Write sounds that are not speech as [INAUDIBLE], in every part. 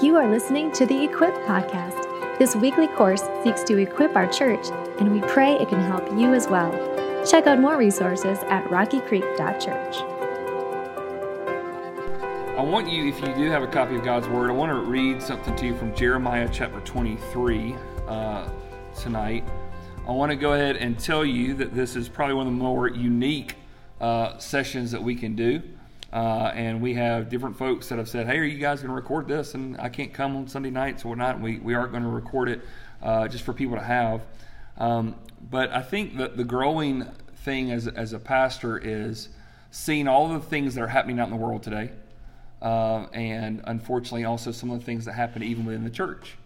You are listening to the Equip Podcast. This weekly course seeks to equip our church, and we pray it can help you as well. Check out more resources at rockycreek.church. I want you, if you do have a copy of God's Word, I want to read something to you from Jeremiah chapter 23 uh, tonight. I want to go ahead and tell you that this is probably one of the more unique uh, sessions that we can do. Uh, and we have different folks that have said, "Hey, are you guys going to record this?" And I can't come on Sunday nights or not. We we are going to record it uh, just for people to have. Um, but I think that the growing thing as as a pastor is seeing all the things that are happening out in the world today, uh, and unfortunately also some of the things that happen even within the church,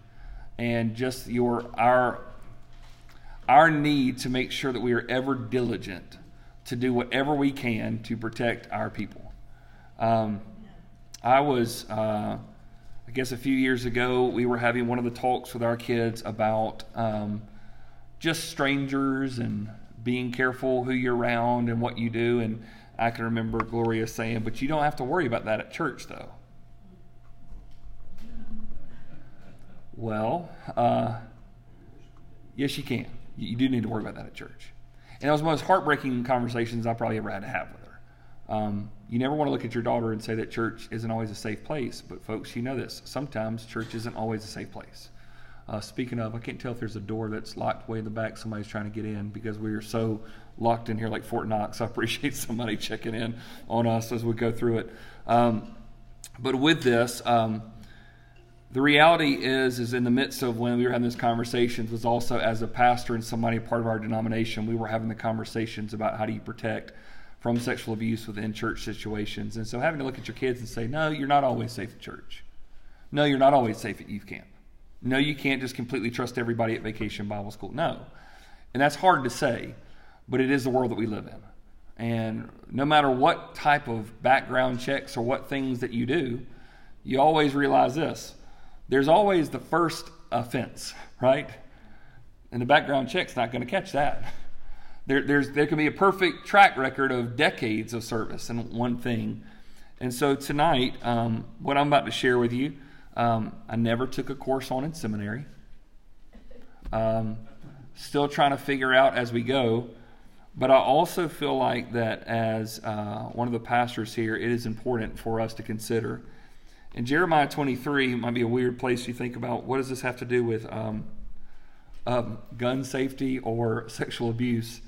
and just your our our need to make sure that we are ever diligent to do whatever we can to protect our people. Um, I was, uh, I guess, a few years ago, we were having one of the talks with our kids about um, just strangers and being careful who you're around and what you do. And I can remember Gloria saying, "But you don't have to worry about that at church, though." Well, uh, yes, you can. You do need to worry about that at church. And it was one of the most heartbreaking conversations I probably ever had to have with her. Um, you never want to look at your daughter and say that church isn't always a safe place, but folks, you know this. Sometimes church isn't always a safe place. Uh, speaking of, I can't tell if there's a door that's locked way in the back. Somebody's trying to get in because we are so locked in here like Fort Knox. [LAUGHS] I appreciate somebody checking in on us as we go through it. Um, but with this, um, the reality is, is in the midst of when we were having these conversations, was also as a pastor and somebody part of our denomination, we were having the conversations about how do you protect from sexual abuse within church situations. And so having to look at your kids and say, no, you're not always safe at church. No, you're not always safe at youth camp. No, you can't just completely trust everybody at vacation Bible school. No. And that's hard to say, but it is the world that we live in. And no matter what type of background checks or what things that you do, you always realize this there's always the first offense, [LAUGHS] right? And the background check's not going to catch that. [LAUGHS] There, there's, there can be a perfect track record of decades of service in one thing. And so tonight, um, what I'm about to share with you, um, I never took a course on in seminary. Um, still trying to figure out as we go. But I also feel like that as uh, one of the pastors here, it is important for us to consider in Jeremiah 23 might be a weird place to think about what does this have to do with um, um, gun safety or [LAUGHS] sexual abuse.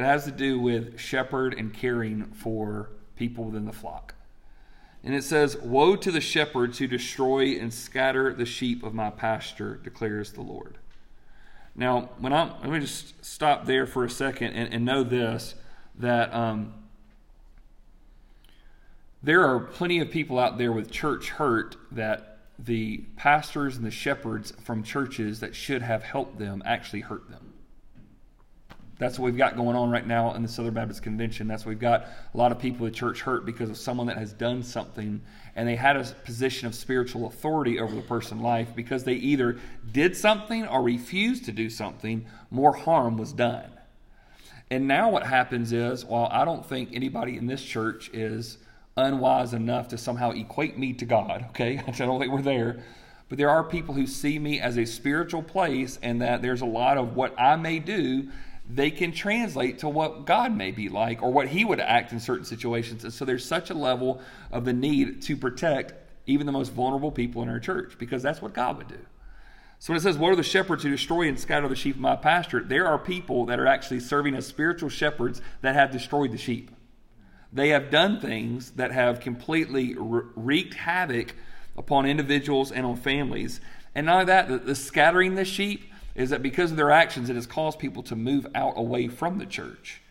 It has to do with shepherd and caring for people within the flock. And it says, Woe to the shepherds who destroy and scatter the sheep of my pasture, declares the Lord. Now, when I'm, let me just stop there for a second and, and know this that um, there are plenty of people out there with church hurt that the pastors and the shepherds from churches that should have helped them actually hurt them. That's what we've got going on right now in the Southern Baptist Convention. That's what we've got a lot of people at church hurt because of someone that has done something and they had a position of spiritual authority over the person's life because they either did something or refused to do something, more harm was done. And now what happens is, while I don't think anybody in this church is unwise enough to somehow equate me to God, okay? [LAUGHS] I don't think we're there. But there are people who see me as a spiritual place and that there's a lot of what I may do they can translate to what God may be like or what he would act in certain situations. And so there's such a level of the need to protect even the most vulnerable people in our church because that's what God would do. So when it says, What are the shepherds who destroy and scatter the sheep of my pasture? There are people that are actually serving as spiritual shepherds that have destroyed the sheep. They have done things that have completely wreaked havoc upon individuals and on families. And not only that, the, the scattering the sheep is that because of their actions, it has caused people to move out away from the church.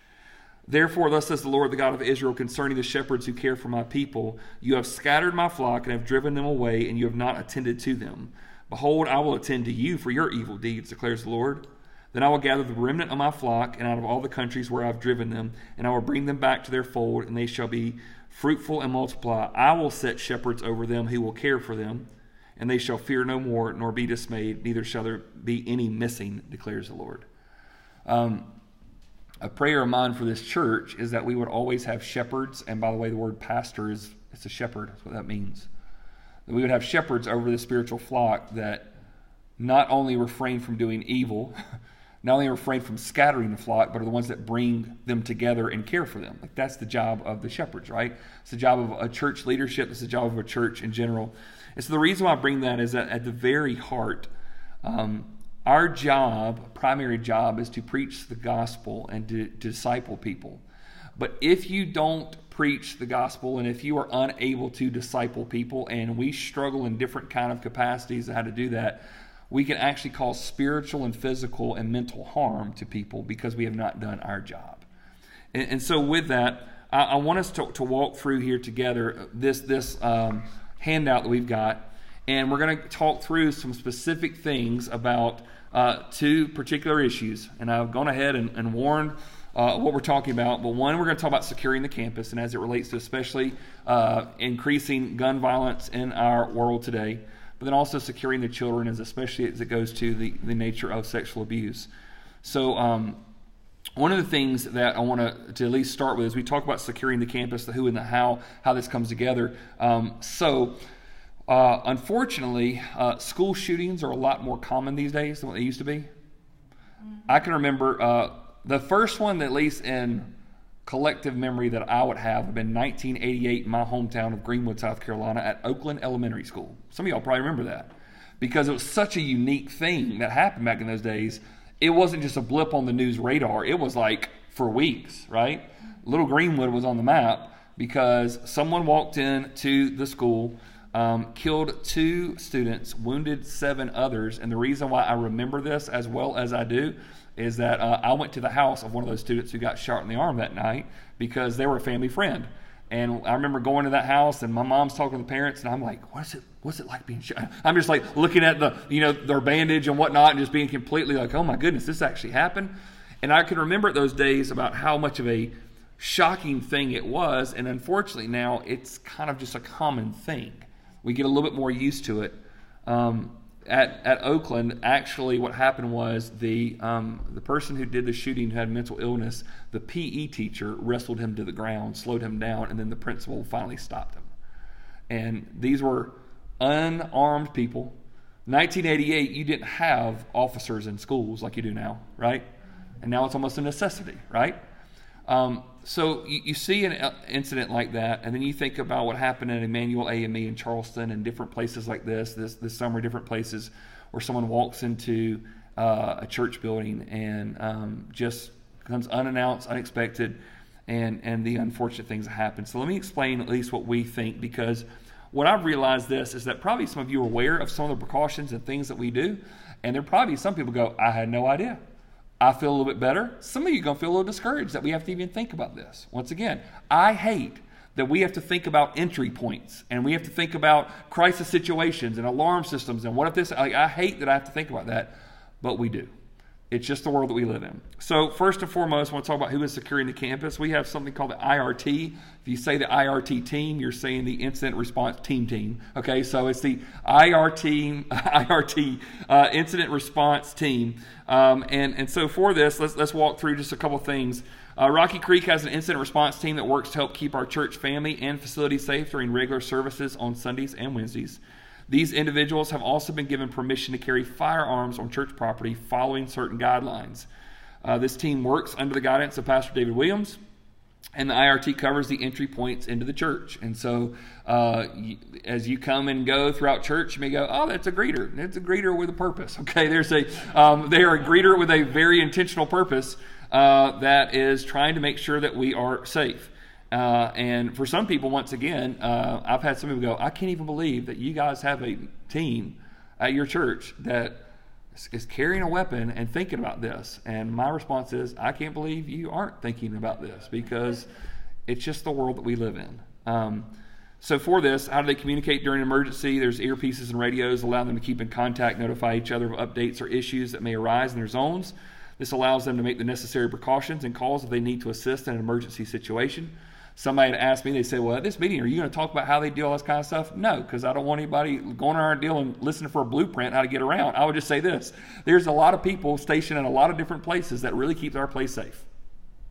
Therefore, thus says the Lord, the God of Israel, concerning the shepherds who care for my people You have scattered my flock and have driven them away, and you have not attended to them. Behold, I will attend to you for your evil deeds, declares the Lord. Then I will gather the remnant of my flock and out of all the countries where I have driven them, and I will bring them back to their fold, and they shall be fruitful and multiply. I will set shepherds over them who will care for them, and they shall fear no more, nor be dismayed, neither shall there be any missing, declares the Lord. Um, a prayer of mine for this church is that we would always have shepherds, and by the way, the word pastor is it's a shepherd, that's what that means that we would have shepherds over the spiritual flock that not only refrain from doing evil, [LAUGHS] not only refrain from scattering the flock, but are the ones that bring them together and care for them. Like that's the job of the shepherds, right? It's the job of a church leadership. It's the job of a church in general. And so the reason why I bring that is that at the very heart, um, our job, primary job, is to preach the gospel and to, to disciple people. But if you don't preach the gospel and if you are unable to disciple people, and we struggle in different kind of capacities how to do that, we can actually cause spiritual and physical and mental harm to people because we have not done our job. And, and so, with that, I, I, want us to, to walk through here together this this um, handout that we've got, and we're going to talk through some specific things about uh, two particular issues. And I've gone ahead and, and warned. Uh, what we're talking about. But one, we're going to talk about securing the campus and as it relates to especially uh, increasing gun violence in our world today but then also securing the children, as especially as it goes to the, the nature of sexual abuse. So, um, one of the things that I want to, to at least start with is we talk about securing the campus, the who and the how, how this comes together. Um, so, uh, unfortunately, uh, school shootings are a lot more common these days than what they used to be. Mm-hmm. I can remember uh, the first one, at least in collective memory that I would have have been 1988 in my hometown of Greenwood, South Carolina, at Oakland Elementary School. Some of y'all probably remember that because it was such a unique thing that happened back in those days. It wasn't just a blip on the news radar, it was like for weeks, right? Little Greenwood was on the map because someone walked in to the school. Um, killed two students, wounded seven others. And the reason why I remember this as well as I do is that uh, I went to the house of one of those students who got shot in the arm that night because they were a family friend. And I remember going to that house, and my mom's talking to the parents, and I'm like, "What's it? What's it like being shot?" I'm just like looking at the, you know, their bandage and whatnot, and just being completely like, "Oh my goodness, this actually happened." And I can remember those days about how much of a shocking thing it was, and unfortunately now it's kind of just a common thing. We get a little bit more used to it. Um, at, at Oakland, actually, what happened was the um, the person who did the shooting who had mental illness, the PE teacher wrestled him to the ground, slowed him down, and then the principal finally stopped him. And these were unarmed people. 1988, you didn't have officers in schools like you do now, right? And now it's almost a necessity, right? Um, so you, you, see an uh, incident like that, and then you think about what happened at Emanuel AME in Charleston and different places like this, this, this summer, different places where someone walks into uh, a church building and um, just comes unannounced, unexpected, and, and the unfortunate things that happen. So let me explain at least what we think because what I've realized this is that probably some of you are aware of some of the precautions and things that we do, and there probably some people go, I had no idea. I feel a little bit better. Some of you are going to feel a little discouraged that we have to even think about this. Once again, I hate that we have to think about entry points and we have to think about crisis situations and alarm systems and what if this, like, I hate that I have to think about that, but we do. It's just the world that we live in. So, first and foremost, I want to talk about who is securing the campus. We have something called the IRT. If you say the IRT team, you're saying the incident response team team. Okay, so it's the IRT [LAUGHS] IRT uh, incident response team. Um, and and so for this, let's let's walk through just a couple things. Uh, Rocky Creek has an incident response team that works to help keep our church family and facility safe during regular services on Sundays and Wednesdays. These individuals have also been given permission to carry firearms on church property following certain guidelines. Uh, this team works under the guidance of Pastor David Williams, and the IRT covers the entry points into the church. And so, uh, as you come and go throughout church, you may go, "Oh, that's a greeter. It's a greeter with a purpose." [LAUGHS] Okay, there's a um, they are a greeter with a very intentional purpose uh, that is trying to make sure that we are safe. Uh, and for some people, once again, uh, I've had some people go, I can't even believe that you guys have a team at your church that is carrying a weapon and thinking about this. And my response is, I can't believe you aren't thinking about this because it's just the world that we live in. Um, so for this, how do they communicate during an emergency? There's earpieces and radios allow them to keep in contact, notify each other of updates or issues that may arise in their zones. This allows them to make the necessary precautions and calls if they need to assist in an emergency situation somebody had asked me, they said, Well, at this meeting, are you going to talk about how they do all this kind of stuff? No, because I don't want anybody going around our deal and listening for a blueprint how to get around. I would just say this there's a lot of people stationed in a lot of different places that really keeps our place safe.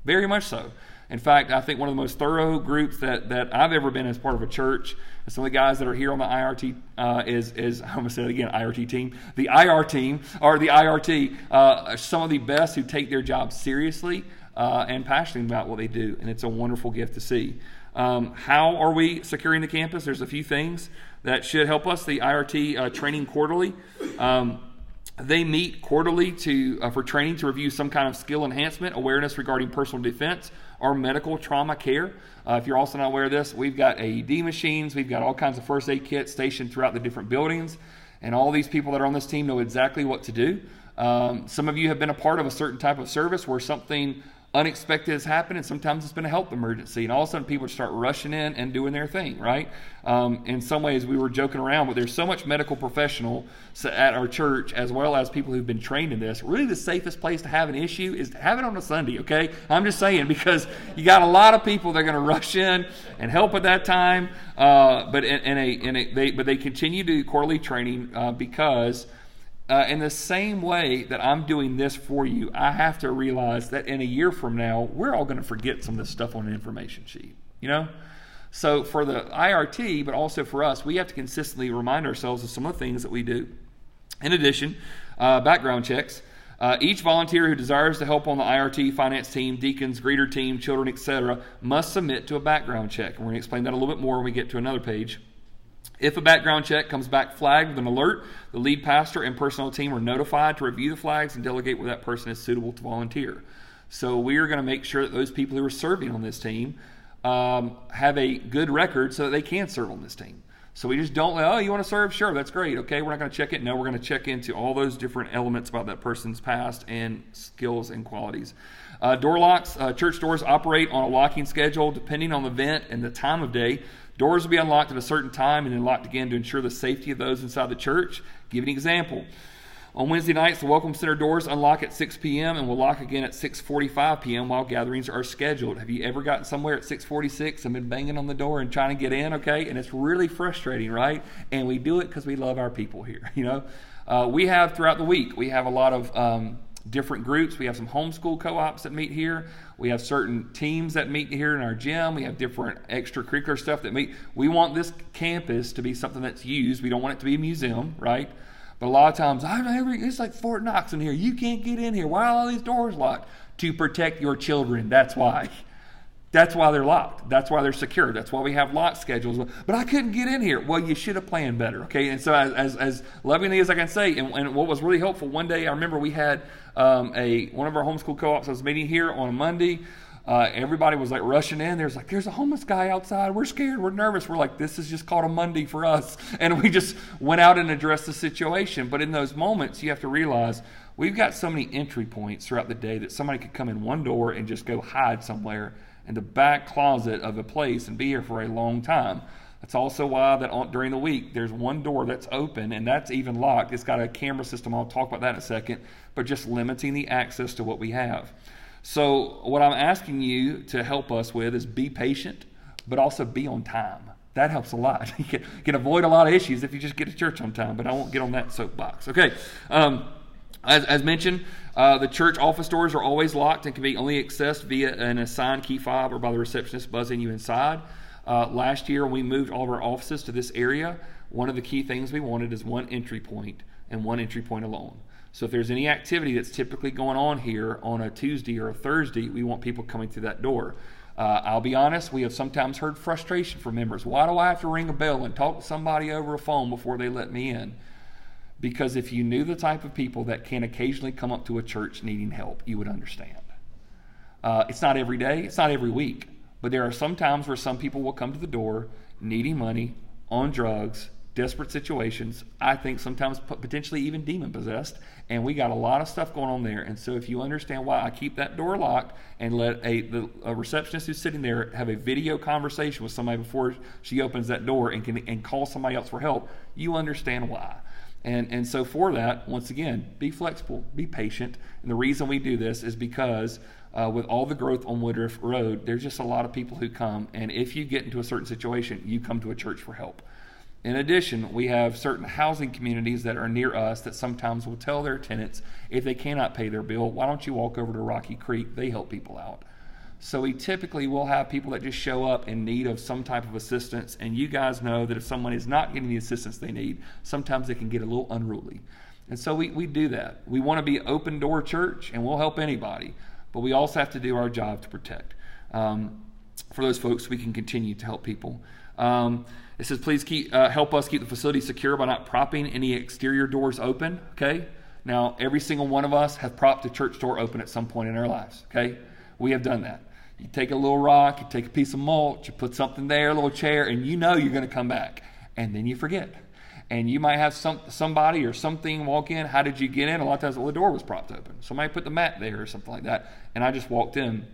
Very much so. In fact, I think one of the most thorough groups that, that I've ever been as part of a church, some of the guys that are here on the IRT uh, is, is, [LAUGHS] I'm going to say it again, IRT team, the IR team, or the IRT, uh, some of the best who take their job seriously uh, and passionate about what they do. And it's a wonderful gift to see. Um, how are we securing the campus? There's a few things that should help us. The IRT uh, training quarterly. Um, they meet quarterly to uh, for training to review some kind of skill enhancement, awareness regarding personal defense, or medical trauma care. Uh, if you're also not aware of this, we've got AED machines, we've got all kinds of first aid kits stationed throughout the different buildings, and all these people that are on this team know exactly what to do. Um, some of you have been a part of a certain type of service where something unexpected has happened, and sometimes it's been a health emergency, and all of a sudden people start rushing in and doing their thing, right? Um, in some ways, we were joking around, but there's so much medical professional at our church, as well as people who've been trained in this. Really, the safest place to have an issue is to have it on a Sunday, okay? I'm just saying because you got a lot of people that are going to rush in and help at that time, uh, but in, in, a, in a they but they continue to do quarterly training uh, because uh, in the same way that I'm doing this for you, I have to realize that in a year from now, we're all going to forget some of this stuff on an information sheet. You know? So for the IRT, but also for us, we have to consistently remind ourselves of some of the things that we do. In addition, uh, background checks. Uh, each volunteer who desires to help on the IRT finance team, deacons, greeter team, children, etc., must submit to a background check. And we're going to explain that a little bit more when we get to another page. If a background check comes back flagged with an alert, the lead pastor and personnel team are notified to review the flags and delegate where that person is suitable to volunteer. So we are going to make sure that those people who are serving on this team um, have a good record so that they can serve on this team. So we just don't oh, you want to serve? Sure, that's great. Okay, we're not going to check it. No, we're going to check into all those different elements about that person's past and skills and qualities. Uh, door locks, uh, church doors operate on a locking schedule depending on the event and the time of day. Doors will be unlocked at a certain time and then locked again to ensure the safety of those inside the church. Give an example. On Wednesday nights, the Welcome Center doors unlock at 6 p.m. and will lock again at 6:45 p.m. while gatherings are scheduled. Have you ever gotten somewhere at 6:46 and been banging on the door and trying to get in? Okay, and it's really frustrating, right? And we do it because we love our people here. [LAUGHS] You know, uh, we have throughout the week we have a lot of um, different groups. We have some homeschool co ops that meet here. We have certain teams that meet here in our gym. We have different extracurricular stuff that meet. We want this campus to be something that's used. We don't want it to be a museum, right? But a lot of times, I it's like Fort Knox in here. You can't get in here. Why are all these doors locked? To protect your children. That's why. That's why they're locked. That's why they're secure. That's why we have lock schedules. But I couldn't get in here. Well, you should have planned better, okay? And so, as, as, as lovingly as I can say, and, and, what was really helpful, one day I remember we had um, a one of our homeschool co-ops was meeting here on a Monday. Uh, everybody was like rushing in. There's like, there's a homeless guy outside. We're scared. We're nervous. We're like, this is just called a Monday for us. [LAUGHS] And we just went out and addressed the situation. But in those moments, you have to realize we've got so many entry points throughout the day that somebody could come in one door and just go hide somewhere in the back closet of a place and be here for a long time. That's also why that on, during the week there's one door that's open and that's even locked. It's got a camera system. I'll talk about that in a second, but just limiting the access to what we have. So what I'm asking you to help us with is be patient, but also be on time. That helps a lot. [LAUGHS] You can, can avoid a lot of issues if you just get to church on time. But I won't get on that soapbox. Okay. Um, as, as mentioned, uh, the church office doors are always locked and can be only accessed via an assigned key fob or by the receptionist buzzing you inside. Uh, last year, we moved all of our offices to this area. One of the key things we wanted is one entry point and one entry point alone. So if there's any activity that's typically going on here on a Tuesday or a Thursday, we want people coming through that door. Uh, I'll be honest, we have sometimes heard frustration from members. Why do I have to ring a bell and talk to somebody over a phone before they let me in? Because if you knew the type of people that can occasionally come up to a church needing help, you would understand. Uh, it's not every day, it's not every week, but there are some times where some people will come to the door needing money, on drugs, desperate situations. I think sometimes potentially even demon possessed, and we got a lot of stuff going on there. And so, if you understand why I keep that door locked and let a, the, a receptionist who's sitting there have a video conversation with somebody before she opens that door and can and call somebody else for help, you understand why. And, and so, for that, once again, be flexible, be patient. And the reason we do this is because uh, with all the growth on Woodruff Road, there's just a lot of people who come. And if you get into a certain situation, you come to a church for help. In addition, we have certain housing communities that are near us that sometimes will tell their tenants if they cannot pay their bill, why don't you walk over to Rocky Creek? They help people out. So we typically will have people that just show up in need of some type of assistance, and you guys know that if someone is not getting the assistance they need, sometimes they can get a little unruly. And so we, we do that. We want to be open door church, and we'll help anybody, but we also have to do our job to protect. Um, for those folks, we can continue to help people. Um, it says, please keep, uh, help us keep the facility secure by not propping any exterior doors open. Okay. Now, every single one of us have propped a church door open at some point in our lives. Okay. We have done that. You take a little rock, you take a piece of mulch, you put something there, a little chair, and you know you're going to come back. And then you forget. And you might have some somebody or something walk in. How did you get in? A lot of times the door was propped open. Somebody put the mat there or something like that. And I just walked in.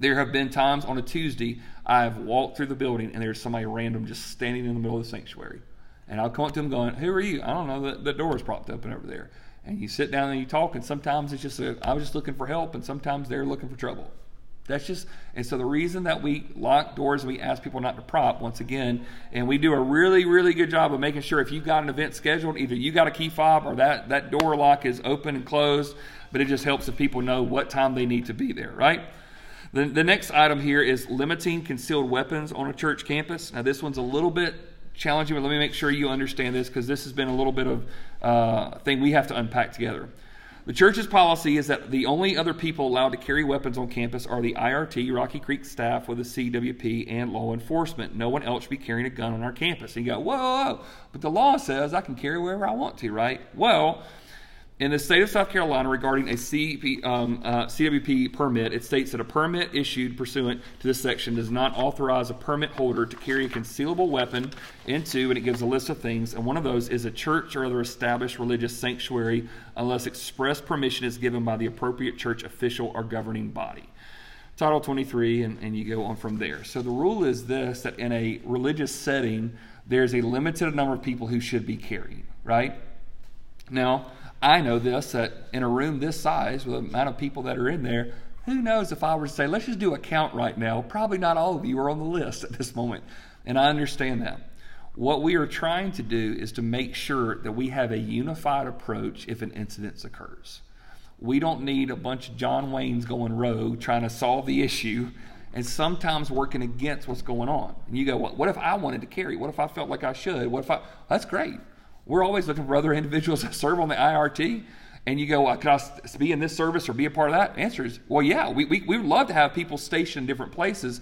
There have been times on a Tuesday I've walked through the building and there's somebody random just standing in the middle of the sanctuary. And I'll come up to them going, Who are you? I don't know. The, the door is propped open over there. And you sit down and you talk, and sometimes it's just, a, I was just looking for help, and sometimes they're looking for trouble. That's just, and so the reason that we lock doors and we ask people not to prop, once again, and we do a really, really good job of making sure if you've got an event scheduled, either you got a key fob or that, that door lock is open and closed, but it just helps the people know what time they need to be there, right? The, the next item here is limiting concealed weapons on a church campus. Now, this one's a little bit challenging, but let me make sure you understand this because this has been a little bit of uh, thing we have to unpack together. The church's policy is that the only other people allowed to carry weapons on campus are the IRT, Rocky Creek staff with the CWP, and law enforcement. No one else should be carrying a gun on our campus. And you go, whoa, whoa, whoa. but the law says I can carry wherever I want to, right? Well, in the state of South Carolina regarding a CP, um, uh, CWP permit, it states that a permit issued pursuant to this section does not authorize a permit holder to carry a concealable weapon into, and it gives a list of things, and one of those is a church or other established religious sanctuary unless express permission is given by the appropriate church official or governing body. Title 23, and, and you go on from there. So the rule is this that in a religious setting, there's a limited number of people who should be carrying, right? Now, I know this that in a room this size, with the amount of people that are in there, who knows if I were to say, let's just do a count right now, probably not all of you are on the list [LAUGHS] at this moment. And I understand that. What we are trying to do is to make sure that we have a unified approach if an incident occurs. We don't need a bunch of John Waynes going rogue trying to solve the issue and sometimes working against what's going on. And you go, well, what if I wanted to carry? What if I felt like I should? What if I? That's great. We're always looking for other individuals [LAUGHS] that serve on the IRT. And you go, well, could I be in this service or be a part of that? Answer is, well, yeah, we, we, we would love to have people stationed in different places.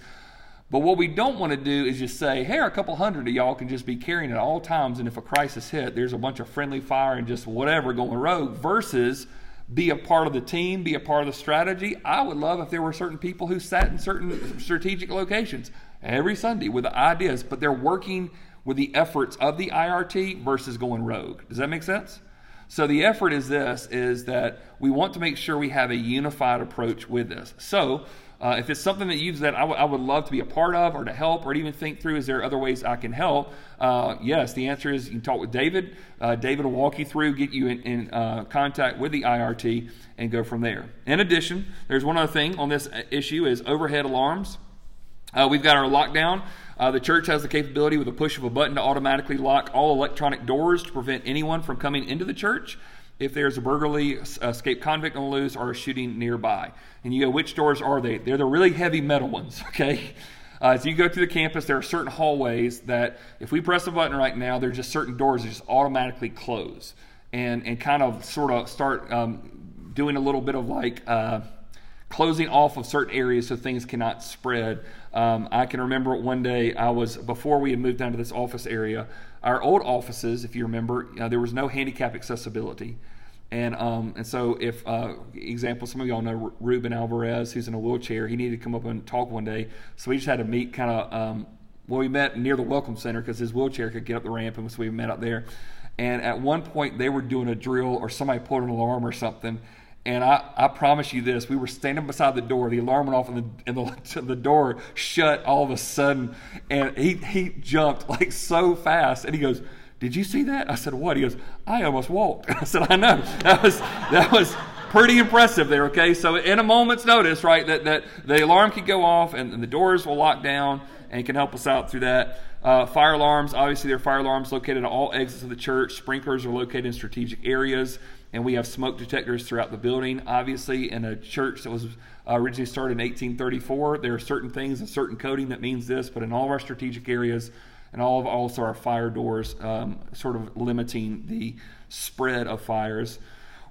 But what we don't want to do is just say, hey, a couple hundred of y'all can just be carrying at all times. And if a crisis hit, there's a bunch of friendly fire and just whatever going rogue versus be a part of the team, be a part of the strategy. I would love if there were certain people who sat in certain strategic locations every Sunday with ideas, but they're working with the efforts of the IRT versus going rogue. Does that make sense? So the effort is this is that we want to make sure we have a unified approach with this. So uh, if it's something that you that I, w- I would love to be a part of or to help or to even think through, is there other ways I can help? Uh, yes, the answer is you can talk with David. Uh, David will walk you through, get you in, in uh, contact with the IRT, and go from there. In addition, there's one other thing on this uh, issue is overhead alarms. Uh, we've got our lockdown. Uh, the church has the capability with a push of a button to automatically lock all electronic doors to prevent anyone from coming into the church if there's a burglary, escaped convict on the loose, or a shooting nearby. And you go, which doors are they? They're the really heavy metal ones, [LAUGHS] okay? Uh, as you go through the campus, there are certain hallways that if we press a button right now, there's just certain doors that just automatically close and, and kind of sort of start um, doing a little bit of like uh, closing off of certain areas so things cannot spread. Um, I can remember one day I was before we had moved down to this office area. Our old offices, if you remember, uh, there was no handicap accessibility, and um, and so if uh, example, some of y'all know Ruben Alvarez, who's in a wheelchair. He needed to come up and talk one day, so we just had to meet kind of. Um, well, we met near the welcome center because his wheelchair could get up the ramp, and so we met up there. And at one point, they were doing a drill, or somebody pulled an alarm or something, and I, I promise you this: we were standing beside the door. The alarm went off, and the and the, [LAUGHS] the door shut all of a sudden. And he he jumped like so fast, and he goes, "Did you see that?" I said, "What?" He goes, "I almost walked." [LAUGHS] I said, "I know [LAUGHS] that was that was." pretty impressive there okay so in a moment's notice right that, that the alarm could go off and, and the doors will lock down and can help us out through that. Uh, fire alarms, obviously, there are fire alarms located at all exits of the church. Sprinklers are located in strategic areas, and we have smoke detectors throughout the building. Obviously, in a church that was originally started in 1834, there are certain things, a certain coding that means this, but in all of our strategic areas, and all of also our fire doors, um, sort of limiting the spread of fires.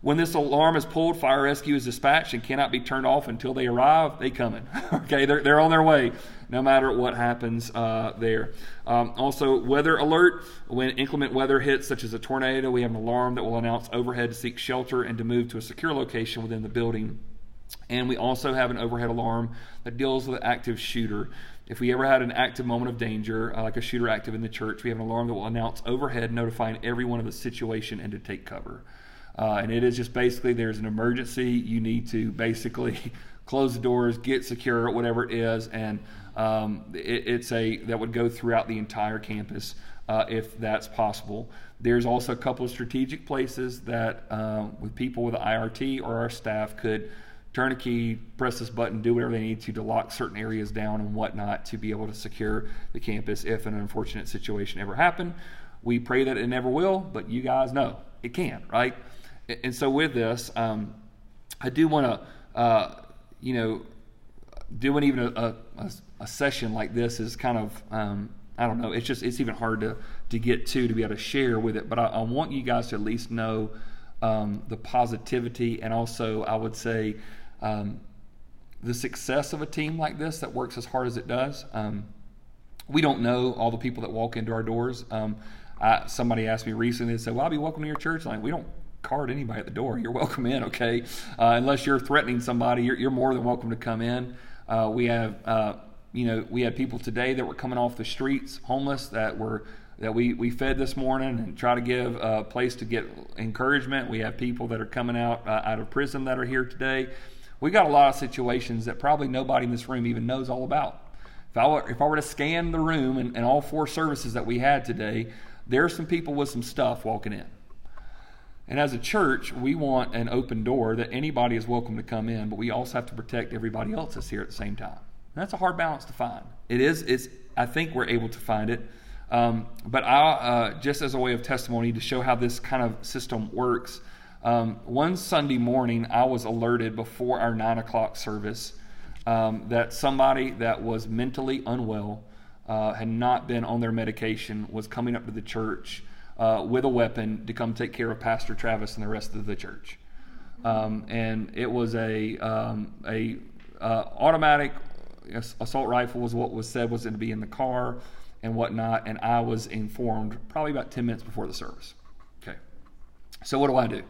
When this alarm is pulled, fire rescue is dispatched and cannot be turned off until they arrive. They coming. [LAUGHS] okay, they're, they're on their way, no matter what happens uh, there. Um, also, weather alert. When inclement weather hits, such as a tornado, we have an alarm that will announce overhead to seek shelter and to move to a secure location within the building. And we also have an overhead alarm that deals with an active shooter. If we ever had an active moment of danger, uh, like a shooter active in the church, we have an alarm that will announce overhead, notifying everyone of the situation and to take cover. Uh, and it is just basically there's an emergency. You need to basically [LAUGHS] close the doors, get secure, whatever it is, and um, it, it's a that would go throughout the entire campus uh, if that's possible. There's also a couple of strategic places that uh, with people with IRT or our staff could turn a key, press this button, do whatever they need to to lock certain areas down and whatnot to be able to secure the campus if an unfortunate situation ever happened. We pray that it never will, but you guys know it can, right? And so with this, um, I do want to, uh, you know, doing even a, a, a, session like this is kind of, um, I don't know, it's just, it's even hard to, to get to, to be able to share with it. But I, I want you guys to at least know um, the positivity and also, I would say, um, the success of a team like this that works as hard as it does. Um, we don't know all the people that walk into our doors. Um, I, somebody asked me recently, they said, Well, I'll be welcome to your church. Like, we don't card anybody at the door. You're welcome in, okay? Uh, unless you're threatening somebody, you're, you're, more than welcome to come in. Uh, we have, uh, you know, we had people today that were coming off the streets, homeless, that were that we, we fed this morning and try to give a place to get encouragement. We have people that are coming out uh, out of prison that are here today we got a lot of situations that probably nobody in this room even knows all about. If I were, if I were to scan the room and, and all four services that we had today, there are some people with some stuff walking in. And as a church, we want an open door that anybody is welcome to come in, but we also have to protect everybody else that's here at the same time. And that's a hard balance to find. It is. It's. I think we're able to find it. Um, but I, uh, just as a way of testimony to show how this kind of system works, um, one Sunday morning, I was alerted before our nine o'clock service um, that somebody that was mentally unwell, uh, had not been on their medication, was coming up to the church uh, with a weapon to come take care of Pastor Travis and the rest of the church. Um, and it was a um, a uh, automatic assault rifle was what was said was going to be in the car and whatnot. And I was informed probably about ten minutes before the service. Okay, so what do I do?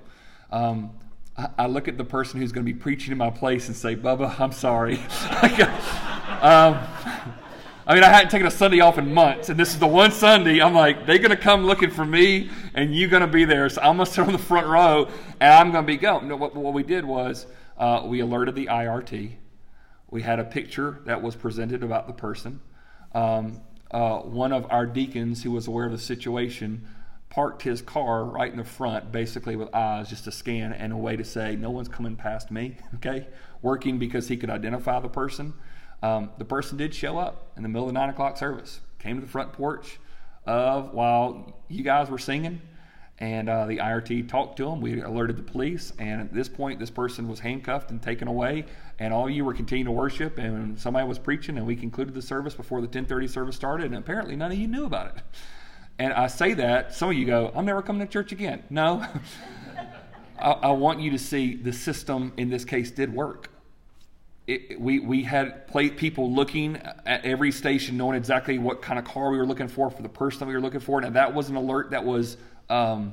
Um, I, I, look at the person who's going to be preaching in my place and say, Bubba, I'm sorry. [LAUGHS] I mean, I hadn't taken a Sunday off in months, and this is the one Sunday I'm like, they're going to come looking for me, and you're going to be there. So I'm going to sit on the front row, and I'm going to be going. No, what, what, we did was uh, we alerted the IRT. We had a picture that was presented about the person. Um, uh, one of our deacons who was aware of the situation parked his car right in the front, basically with eyes just to scan and a way to say, no one's coming past me, [LAUGHS] okay? Working because he could identify the person. Um, the person did show up in the middle of the nine o'clock service, came to the front porch of while you guys were singing, and uh, the IRT talked to him. We alerted the police, and at this point, this person was handcuffed and taken away. And all you were continuing to worship, and somebody was preaching, and we concluded the service before the 10:30 service started, and apparently none of you knew about it. And I say that, some of you go, I'm never coming to church again. No. [LAUGHS] I, I, want you to see the system in this case did work. It, we, we had people looking at every station, knowing exactly what kind of car we were looking for for the person that we were looking for. Now that was an alert that was um,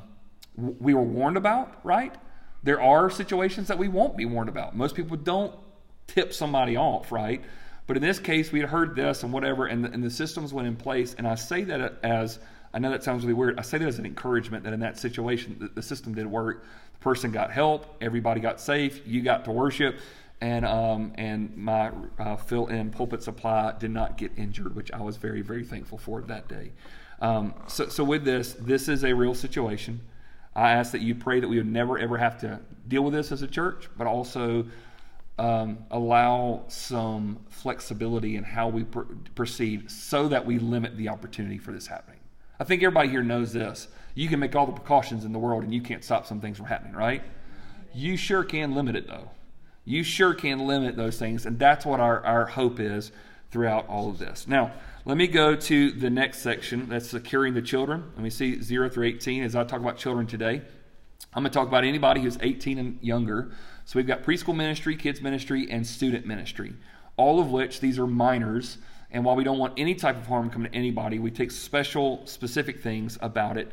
we were warned about, right? There are situations that we won't be warned about. Most people don't tip somebody off, right? But in this case, we had heard this and whatever, and the, and the systems went in place. And I say that as I know that sounds really weird. I say that as an encouragement that in that situation, the, the system did work. The person got help, everybody got safe, you got to worship, and um, and my uh, fill-in pulpit supply did not get injured, which I was very very thankful for that day. Um, so, so with this, this is a real situation. I ask that you pray that we would never ever have to deal with this as a church, but also um, allow some flexibility in how we pr- proceed so that we limit the opportunity for this happening. I think everybody here knows this. You can make all the precautions in the world and you can't stop some things from happening, right? You sure can limit it though. You sure can limit those things, and that's what our, our hope is throughout all of this. Now, let me go to the next section that's securing the children. Let me see 0 through 18 as I talk about children today. I'm going to talk about anybody who's 18 and younger. So we've got preschool ministry, kids ministry, and student ministry, all of which these are minors. And while we don't want any type of harm coming to anybody, we take special, specific things about it.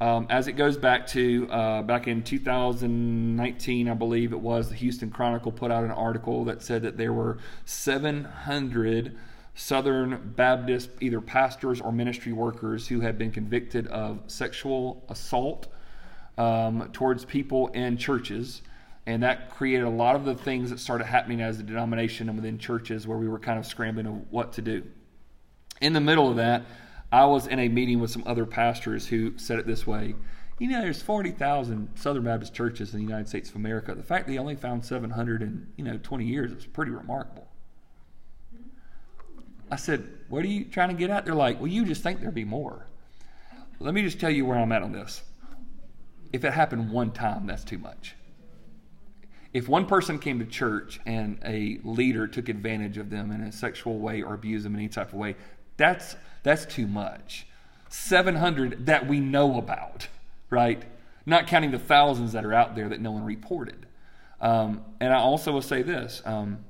Um, as it goes back to uh, back in 2019, I believe it was, the Houston Chronicle put out an article that said that there were 700 Southern Baptist, either pastors or ministry workers, who had been convicted of sexual assault um, towards people in churches. And that created a lot of the things that started happening as a denomination and within churches where we were kind of scrambling of what to do. In the middle of that, I was in a meeting with some other pastors who said it this way. You know, there's 40,000 Southern Baptist churches in the United States of America. The fact that they only found 700 in, you know, 20 years is pretty remarkable. I said, what are you trying to get at? They're like, well, you just think there'd be more. Let me just tell you where I'm at on this. If it happened one time, that's too much. If one person came to church and a leader took advantage of them in a sexual way or abused them in any type of way, that's that's too much. 700 that we know about, right? Not counting the thousands that are out there that no one reported. Um, and I also will say this um,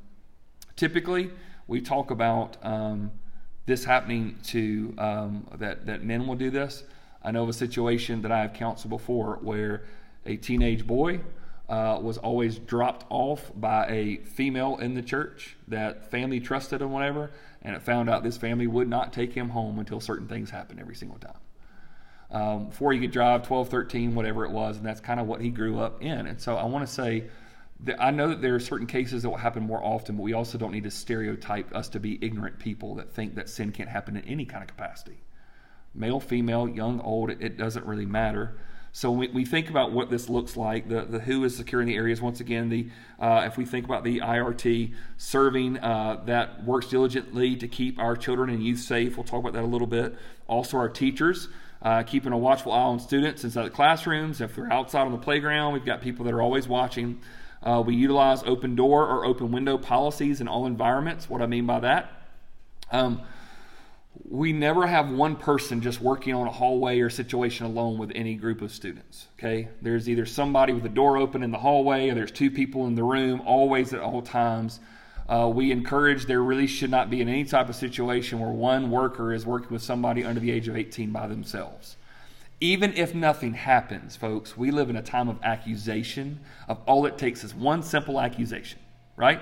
typically, we talk about um, this happening to um, that, that men will do this. I know of a situation that I have counseled before where a teenage boy uh, was always dropped off by a female in the church that family trusted and whatever, and it found out this family would not take him home until certain things happened every single time. Um, before he could drive 12, 13, whatever it was, and that's kind of what he grew up in. And so I want to say I know that there are certain cases that will happen more often, but we also don't need to stereotype us to be ignorant people that think that sin can't happen in any kind of capacity. Male, female, young, old, it doesn't really matter. So we, we think about what this looks like. The, the who is securing the areas. Once again, the uh, if we think about the IRT serving uh, that works diligently to keep our children and youth safe. We'll talk about that a little bit. Also, our teachers. Uh, keeping a watchful eye on students inside the classrooms. If they're outside on the playground, we've got people that are always watching. Uh, we utilize open door or open window policies in all environments. What I mean by that. Um, we never have one person just working on a hallway or situation alone with any group of students. Okay, there's either somebody with the door open in the hallway, or there's two people in the room, always at all times. Uh, we encourage there really should not be in any type of situation where one worker is working with somebody under the age of 18 by themselves. Even if nothing happens, folks, we live in a time of accusation. Of all it takes is one simple accusation, right?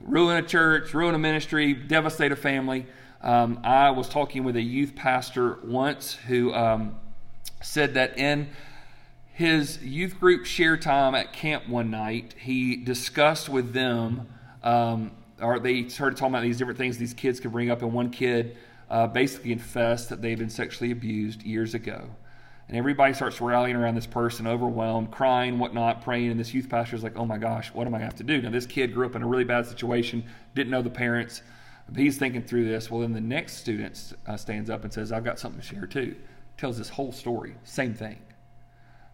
Ruin a church, ruin a ministry, devastate a family um, I was talking with a youth pastor once who um, said that in his youth group share time at camp one night, he discussed with them, um, or they started talking about these different things these kids could bring up, and one kid uh, basically confessed that they had been sexually abused years ago. And everybody starts rallying around this person, overwhelmed, crying, whatnot, praying. And this youth pastor is like, oh my gosh, what am I going to have to do? Now, this kid grew up in a really bad situation, didn't know the parents he's thinking through this. Well, then the next student uh, stands up and says, I've got something to share too. Tells this whole story, same thing.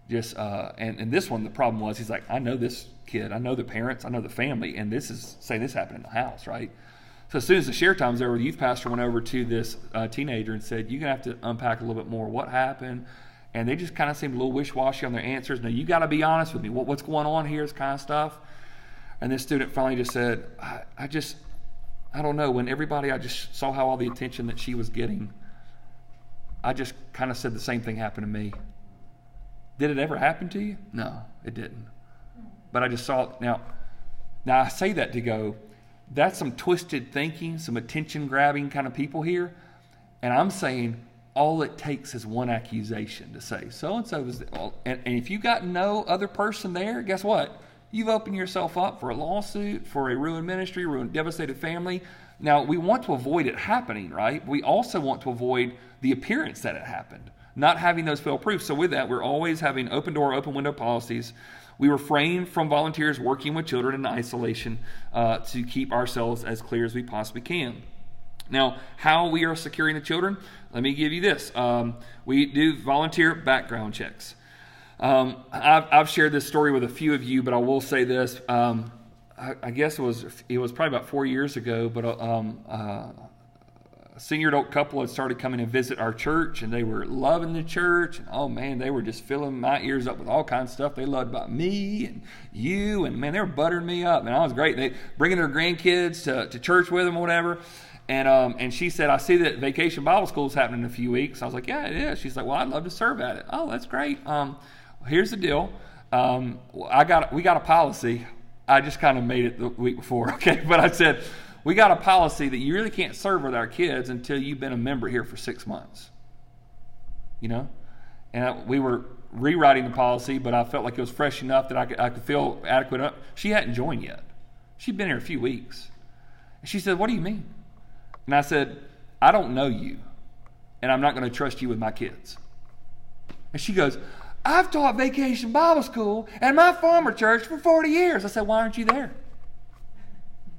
Just uh, and, and this one, the problem was he's like, I know this kid, I know the parents, I know the family, and this is saying this happened in the house, right? So as soon as the share time's over, the youth pastor went over to this uh, teenager and said, You're gonna have to unpack a little bit more. What happened? And they just kind of seemed a little wish-washy on their answers. Now you got to be honest with me. What, what's going on here? This kind of stuff. And this student finally just said, I, I just I don't know, when everybody, I just saw how all the attention that she was getting, I just kind of said the same thing happened to me. Did it ever happen to you? No, it didn't. But I just saw it. Now, now I say that to go, that's some twisted thinking, some attention grabbing kind of people here. And I'm saying all it takes is one accusation to say so and so was, and, and if you got no other person there, guess what? You've opened yourself up for a lawsuit, for a ruined ministry, ruined, devastated family. Now, we want to avoid it happening, right? We also want to avoid the appearance that it happened. not having those fail proofs. So, with that, we're always having open door, open window policies. We refrain from volunteers working with children in isolation uh, to keep ourselves as clear as we possibly can. Now, how we are securing the children, let me give you this. Um, we do volunteer background checks. Um, I've, I've, shared this story with a few of you, but I will say this. Um, I, I, guess it was it was probably about four years ago, but uh, um, uh, a senior adult couple had started coming and visit our church, and they were loving the church. And oh man, they were just filling my ears up with all kinds of stuff they loved about me and you, and man, they were buttering me up, and I was great. They bringing their grandkids to, to church with them or whatever. And um, and she said, I see that Vacation Bible School is happening in a few weeks. I was like, Yeah, it is. She's like, Well, I'd love to serve at it. Oh, that's great. Um, here's the deal. Um, I got we got a policy. I just kind of made it the week before, [LAUGHS] okay? But I said we got a policy that you really can't serve with our kids until you've been a member here for six months. You know, and we were rewriting the policy, but I felt like it was fresh enough that I could, I could feel adequate. She hadn't joined yet. She'd been here a few weeks. And she said, "What do you mean?" And I said, "I don't know you, and I'm not going to trust you with my kids." And she goes, I've taught vacation Bible school at my former church for 40 years. I said, Why aren't you there?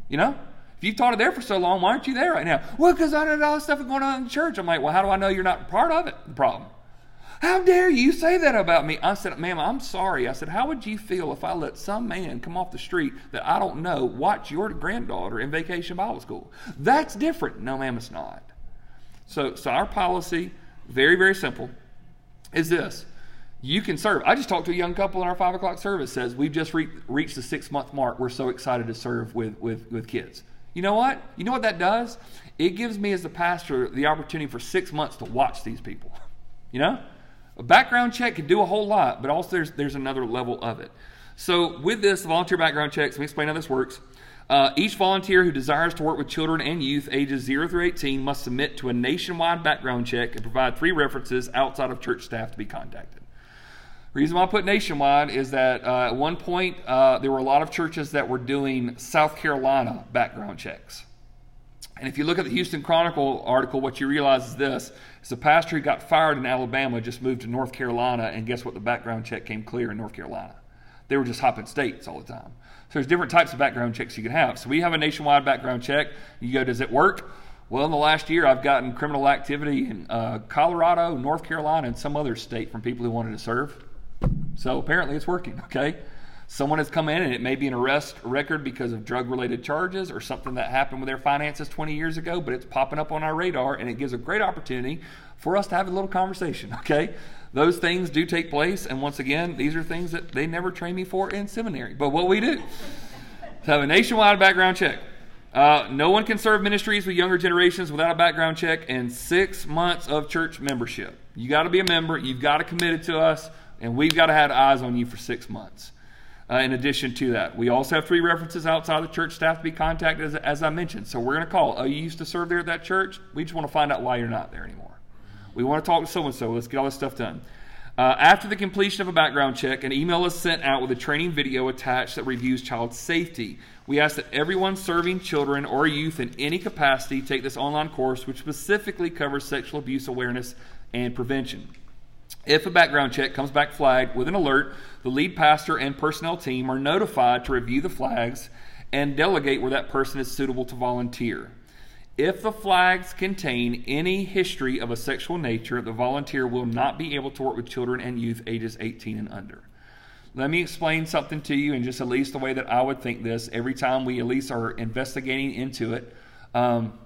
You know? If you've taught it there for so long, why aren't you there right now? Well, because I know all this stuff is going on in the church. I'm like, Well, how do I know you're not part of it? The problem. How dare you say that about me? I said, Ma'am, I'm sorry. I said, How would you feel if I let some man come off the street that I don't know watch your granddaughter in vacation Bible school? That's different. No, ma'am, it's not. So, so our policy, very, very simple, is this you can serve. I just talked to a young couple in our five o'clock service. Says we've just re- reached the six month mark. We're so excited to serve with with with kids. You know what? You know what that does? It gives me as the pastor the opportunity for six months to watch these people. [LAUGHS] You know, a background check can do a whole lot, but also there's there's another level of it. So with this volunteer background checks, let me explain how this works. Uh, each volunteer who desires to work with children and youth ages 0 through 18 must submit to a nationwide background check and provide three references outside of church staff to be contacted. Reason why I put nationwide is that uh, at one point uh, there were a lot of churches that were doing South Carolina background checks. And if you look at the Houston Chronicle article, what you realize is this: is a pastor who got fired in Alabama just moved to North Carolina, and guess what? The background check came clear in North Carolina. They were just hopping states all the time. So there's different types of background checks you can have. So we have a nationwide background check. You go, does it work? Well, in the last year, I've gotten criminal activity in uh, Colorado, North Carolina, and some other state from people who wanted to serve. So apparently it's working, okay? Someone has come in and it may be an arrest record because of drug related charges or something that happened with their finances 20 years ago, but it's popping up on our radar and it gives a great opportunity for us to have a little conversation, [LAUGHS] okay? Those things do take place, and once again, these are things that they never trained me for in seminary. But what we do [LAUGHS] is have a nationwide background check. Uh, no one can serve ministries with younger generations without a background check and six months of church membership. You got to be a member. You've got to commit it to us. And we've got to have eyes on you for six months. Uh, in addition to that, we also have three references outside the church staff to be contacted, as, as I mentioned. So we're going to call. Oh, you used to serve there at that church? We just want to find out why you're not there anymore. We want to talk to so and so. Let's get all this stuff done. Uh, after the completion of a background check, an email is sent out with a training video attached that reviews child safety. We ask that everyone serving children or youth in any capacity take this online course, which specifically covers sexual abuse awareness and prevention. If a background check comes back flagged with an alert, the lead pastor and personnel team are notified to review the flags and delegate where that person is suitable to volunteer. If the flags contain any history of a sexual nature, the volunteer will not be able to work with children and youth ages 18 and under. Let me explain something to you, and just at least the way that I would think this every time we at least are investigating into it. Um,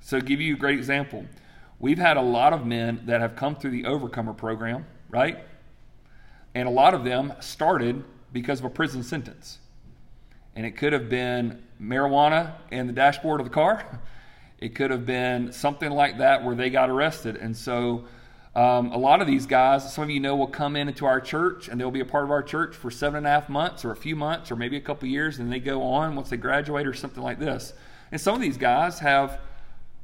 so, give you a great example. We've had a lot of men that have come through the Overcomer program, right? And a lot of them started because of a prison sentence. And it could have been marijuana in the dashboard of the car. [LAUGHS] It could have been something like that where they got arrested. And so um, a lot of these guys, some of you know, will come in into our church and they'll be a part of our church for seven and a half months or a few months or maybe a couple years, and they go on once they graduate or something like this. And some of these guys have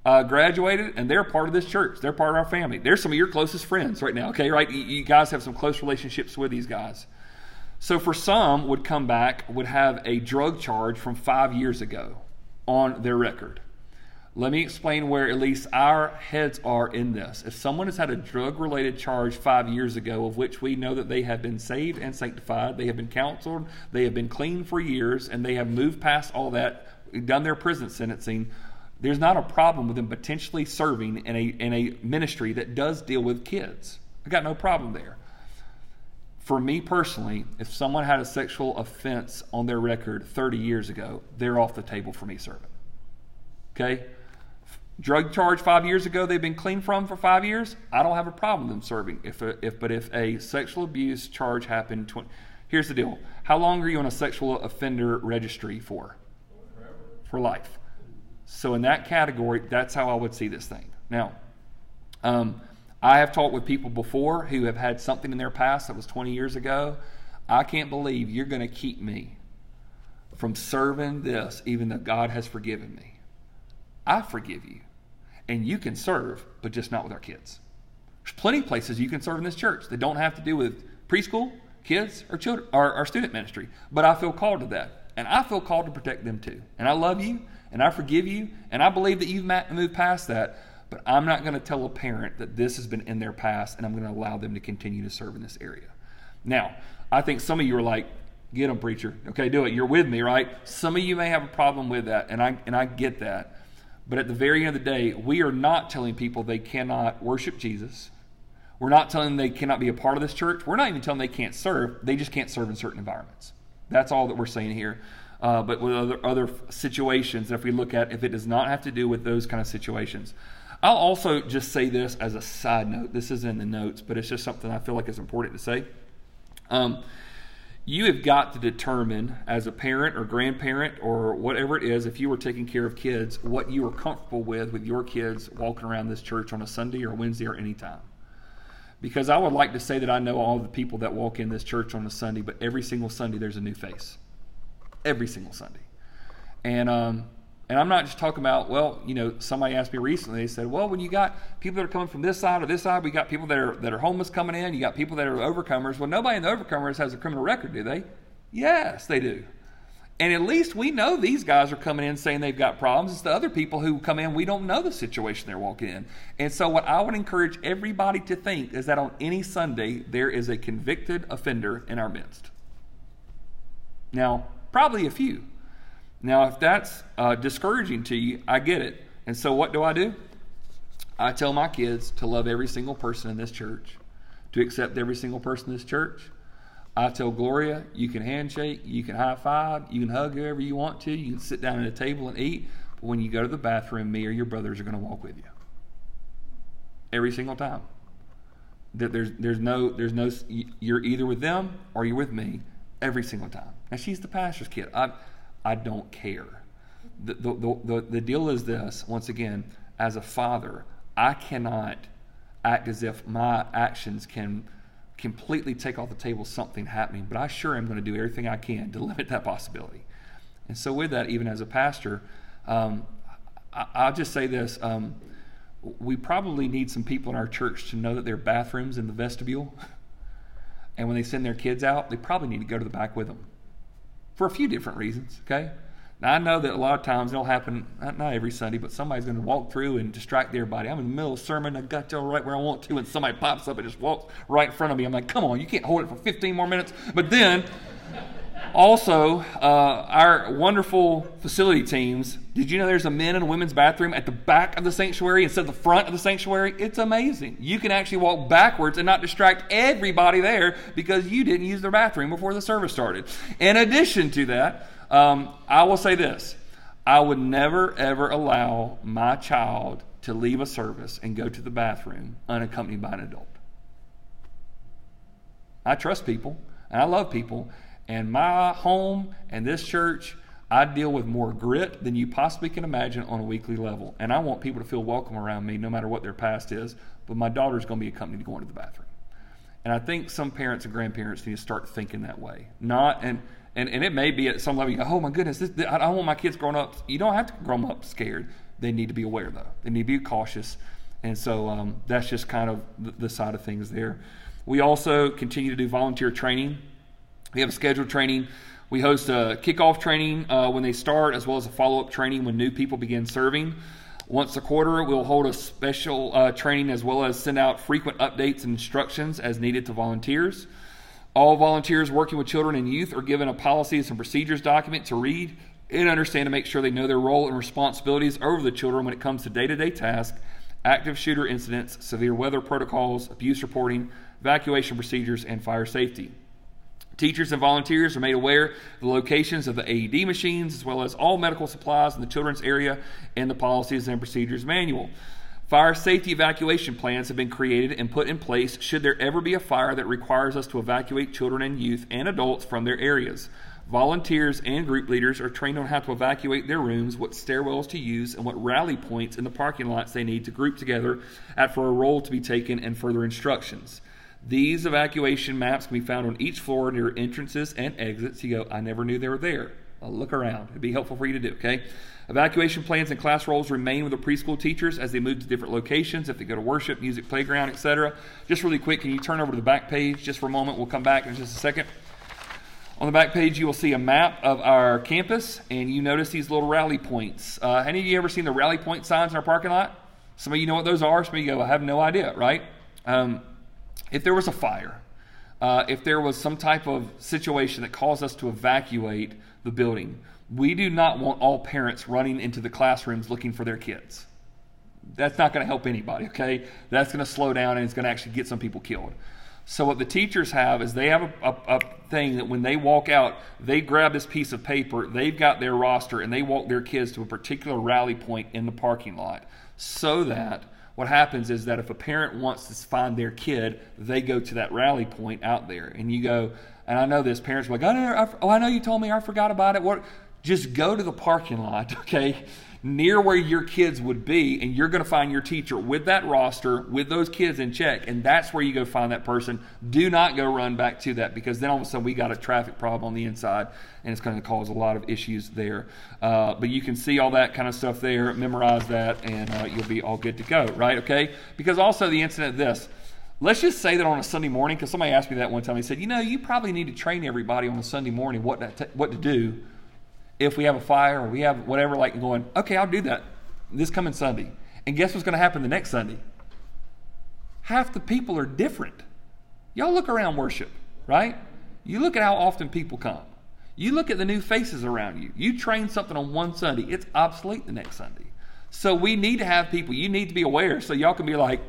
uh, graduated and they're part of this church. They're part of our family. They're some of your closest friends right now, okay? Right? You, guys have some close relationships with these guys. So for some, would come back, would have a drug charge from five years ago on their record. Let me explain where at least our heads are in this. If someone has had a drug related charge five years ago, of which we know that they have been saved and sanctified, they have been counseled, they have been clean for years, and they have moved past all that, done their prison sentencing, there's not a problem with them potentially serving in a, in a ministry that does deal with kids. I got no problem there. For me personally, if someone had a sexual offense on their record 30 years ago, they're off the table for me serving. Okay? drug charge five years ago they've been clean from for five years i don't have a problem with them serving if, a, if but if a sexual abuse charge happened 20, here's the deal how long are you on a sexual offender registry for Forever. for life so in that category that's how i would see this thing now um, i have talked with people before who have had something in their past that was 20 years ago i can't believe you're going to keep me from serving this even though god has forgiven me I forgive you. And you can serve, but just not with our kids. There's plenty of places you can serve in this church that don't have to do with preschool, kids, or children, or, or student ministry. But I feel called to that. And I feel called to protect them too. And I love you, and I forgive you, and I believe that you've moved past that. But I'm not going to tell a parent that this has been in their past, and I'm going to allow them to continue to serve in this area. Now, I think some of you are like, get them, preacher. Okay, do it. You're with me, right? Some of you may have a problem with that, and I and I get that. But at the very end of the day, we are not telling people they cannot worship Jesus. We're not telling them they cannot be a part of this church. We're not even telling them they can't serve. They just can't serve in certain environments. That's all that we're saying here. Uh, but with other, other situations, if we look at if it does not have to do with those kind of situations. I'll also just say this as a side note. This is in the notes, but it's just something I feel like is important to say. Um, you have got to determine as a parent or grandparent or whatever it is if you were taking care of kids what you are comfortable with with your kids walking around this church on a sunday or wednesday or any time because i would like to say that i know all the people that walk in this church on a sunday but every single sunday there's a new face every single sunday and um, and I'm not just talking about, well, you know, somebody asked me recently, they said, well, when you got people that are coming from this side or this side, we got people that are, that are homeless coming in, you got people that are overcomers. Well, nobody in the overcomers has a criminal record, do they? Yes, they do. And at least we know these guys are coming in saying they've got problems. It's the other people who come in, we don't know the situation they're walking in. And so, what I would encourage everybody to think is that on any Sunday, there is a convicted offender in our midst. Now, probably a few. Now, if that's uh, discouraging to you, I get it. And so, what do I do? I tell my kids to love every single person in this church, to accept every single person in this church. I tell Gloria, you can handshake, you can high five, you can hug whoever you want to, you can sit down at a table and eat. But when you go to the bathroom, me or your brothers are going to walk with you. Every single time. That there's there's no there's no you're either with them or you're with me every single time. Now she's the pastor's kid. I I don't care. The, the, the, the deal is this once again, as a father, I cannot act as if my actions can completely take off the table something happening, but I sure am going to do everything I can to [LAUGHS] limit that possibility. And so, with that, even as a pastor, um, I, will just say this. Um, we probably need some people in our church to know that there are bathrooms in the vestibule. [LAUGHS] And when they send their kids out, they probably need to go to the back with them for a few different reasons, okay? Now, I know that a lot of times it'll happen, not every Sunday, but somebody's going to walk through and distract everybody. I'm in the middle of a sermon, I got to right where I want to, and somebody pops up and just walks right in front of me. I'm like, come on, you can't hold it for 15 more minutes. But then, also, uh, our wonderful facility teams. Did you know there's a men and women's bathroom at the back of the sanctuary instead of the front of the sanctuary? It's amazing. You can actually walk backwards and not distract everybody there because you didn't use their bathroom before the service started. In addition to that, um, I will say this I would never, ever allow my child to leave a service and go to the bathroom unaccompanied by an adult. I trust people and I love people, and my home and this church, I deal with more grit than you possibly can imagine on a weekly level. And I want people to feel welcome around me no matter what their past is. But my daughter's going to be accompanied to going to the bathroom. And I think some parents and grandparents need to start thinking that way. Not, and, and, and it may be at some level, you go, oh my goodness, this, I don't want my kids growing up. You don't have to grow up scared. They need to be aware, though. They need to be cautious. And so um, that's just kind of the, the side of things there. We also continue to do volunteer training. We have a scheduled training. We host a kickoff training uh, when they start, as well as a follow up training when new people begin serving. Once a quarter, we'll hold a special uh, training as well as send out frequent updates and instructions as needed to volunteers. All volunteers working with children and youth are given a policies and procedures document to read and understand to make sure they know their role and responsibilities over the children when it comes to day to day tasks, active shooter incidents, severe weather protocols, abuse reporting, evacuation procedures, and fire safety. Teachers and volunteers are made aware of the locations of the AED machines as well as all medical supplies in the children's area and the policies and procedures manual. Fire safety evacuation plans have been created and put in place should there ever be a fire that requires us to evacuate children and youth and adults from their areas. Volunteers and group leaders are trained on how to evacuate their rooms, what stairwells to use, and what rally points in the parking lots they need to group together at for a roll to be taken and further instructions. These evacuation maps can be found on each floor near entrances and exits. You go, I never knew they were there. I'll look around. It'd be helpful for you to do, okay? Evacuation plans and class roles remain with the preschool teachers as they move to different locations, if they go to worship, music, playground, etc. Just really quick, can you turn over to the back page just for a moment? We'll come back in just a second. On the back page, you will see a map of our campus, and you notice these little rally points. Uh, any of you ever seen the rally point signs in our parking lot? Some of you know what those are. Some of you go, I have no idea, right? Um, if there was a fire, uh, if there was some type of situation that caused us to evacuate the building, we do not want all parents running into the classrooms looking for their kids. That's not going to help anybody, okay? That's going to slow down and it's going to actually get some people killed. So, what the teachers have is they have a, a, a, thing that when they walk out, they grab this piece of paper, they've got their roster, and they walk their kids to a particular rally point in the parking lot so that what happens is that if a parent wants to find their kid, they go to that rally point out there. And you go, and I know this, parents are like, oh, oh I know you told me, I forgot about it. What? Just go to the parking lot, [LAUGHS] okay? Near where your kids would be, and you're going to find your teacher with that roster, with those kids in check, and that's where you go find that person. Do not go run back to that because then all of a sudden we got a traffic problem on the inside, and it's going to cause a lot of issues there. Uh, but you can see all that kind of stuff there, memorize that, and uh, you'll be all good to go, right? Okay? Because also the incident this. Let's just say that on a Sunday morning, because somebody asked me that one time. He said, "You know, you probably need to train everybody on a Sunday morning what to, what to do if we have a fire or we have whatever, like going, okay, I'll do that this coming Sunday. And guess what's going to happen the next Sunday? Half the people are different. Y'all look around worship, right? You look at how often people come. You look at the new faces around you. You train something on one Sunday, it's obsolete the next Sunday. So we need to have people, you need to be aware so y'all can be like,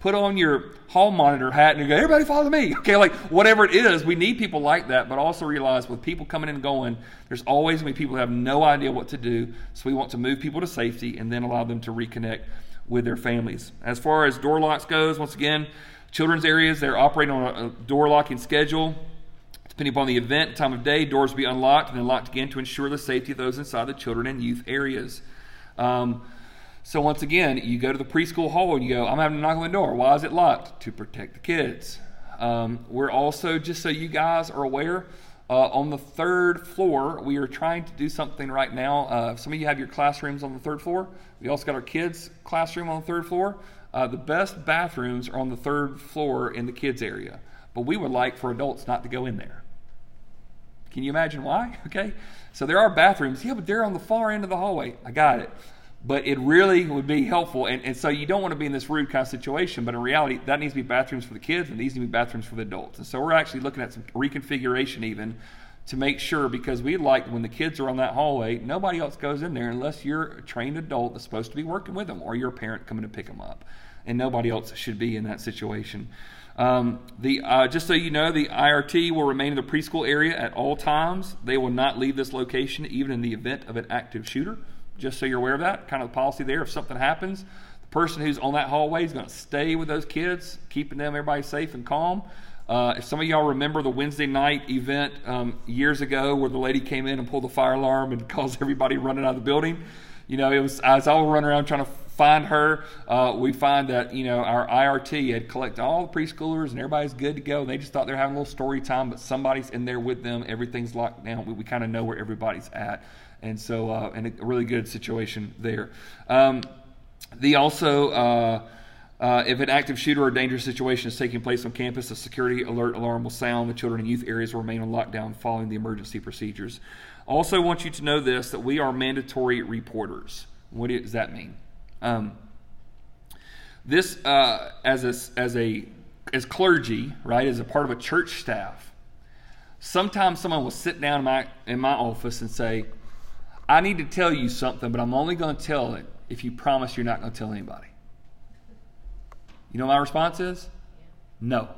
put on your hall monitor hat and go, everybody follow me. Okay, like whatever it is, we need people like that, but also realize with people coming and going, there's always going to be people who have no idea what to do. So we want to move people to safety and then allow them to reconnect with their families. As far as door locks goes, once again, children's areas, they're operating on a door locking schedule. Depending upon the event, time of day, doors will be unlocked and then locked again to ensure the safety of those inside the children and youth areas. Um, so once again, you go to the preschool hall and you go, I'm having to knock on the door. Why is it locked? To protect the kids. Um, we're also, just so you guys are aware, uh, on the third floor, we are trying to do something right now. Uh, some of you have your classrooms on the third floor. We also got our kids' classroom on the third floor. Uh, the best bathrooms are on the third floor in the kids' area, but we would like for adults not to go in there. Can you imagine why? [LAUGHS] Okay, so there are bathrooms. Yeah, but they're on the far end of the hallway. I got it but it really would be helpful. And, and so you don't want to be in this rude kind of situation, but in reality, that needs to be bathrooms for the kids and these need to be bathrooms for the adults. And so we're actually looking at some reconfiguration even to make sure because we like when the kids are on that hallway, nobody else goes in there unless you're a trained adult that's supposed to be working with them or you're parent coming to pick them up. And nobody else should be in that situation. Um, the uh, just so you know, the IRT will remain in the preschool area at all times. They will not leave this location even in the event of an active shooter just so you're aware of that, kind of the policy there. If something happens, the person who's on that hallway is going to stay with those kids, keeping them everybody safe and calm. Uh, if some of y'all remember the Wednesday night event um, years ago where the lady came in and pulled the fire alarm and [LAUGHS] caused everybody running out of the building, you know, it was as I was all running around trying to find her. Uh, we find that you know our IRT had collected all the preschoolers and everybody's good to go. They just thought they're having a little story time, but somebody's in there with them. Everything's locked down. We, we kind of know where everybody's at and so uh, and a really good situation there. Um, the also. Uh, uh, if an active shooter or dangerous situation is taking place on campus, a security alert alarm will sound. The children and youth areas will remain on lockdown following the emergency procedures. Also, want you to know this that we are mandatory reporters. What does that mean? Um, this, uh, as a, as a as clergy, right, as a part of a church staff, sometimes someone will sit down in my in my office and say, "I need to tell you something, but I'm only going to tell it if you promise you're not going to tell anybody." You know what my response is? No.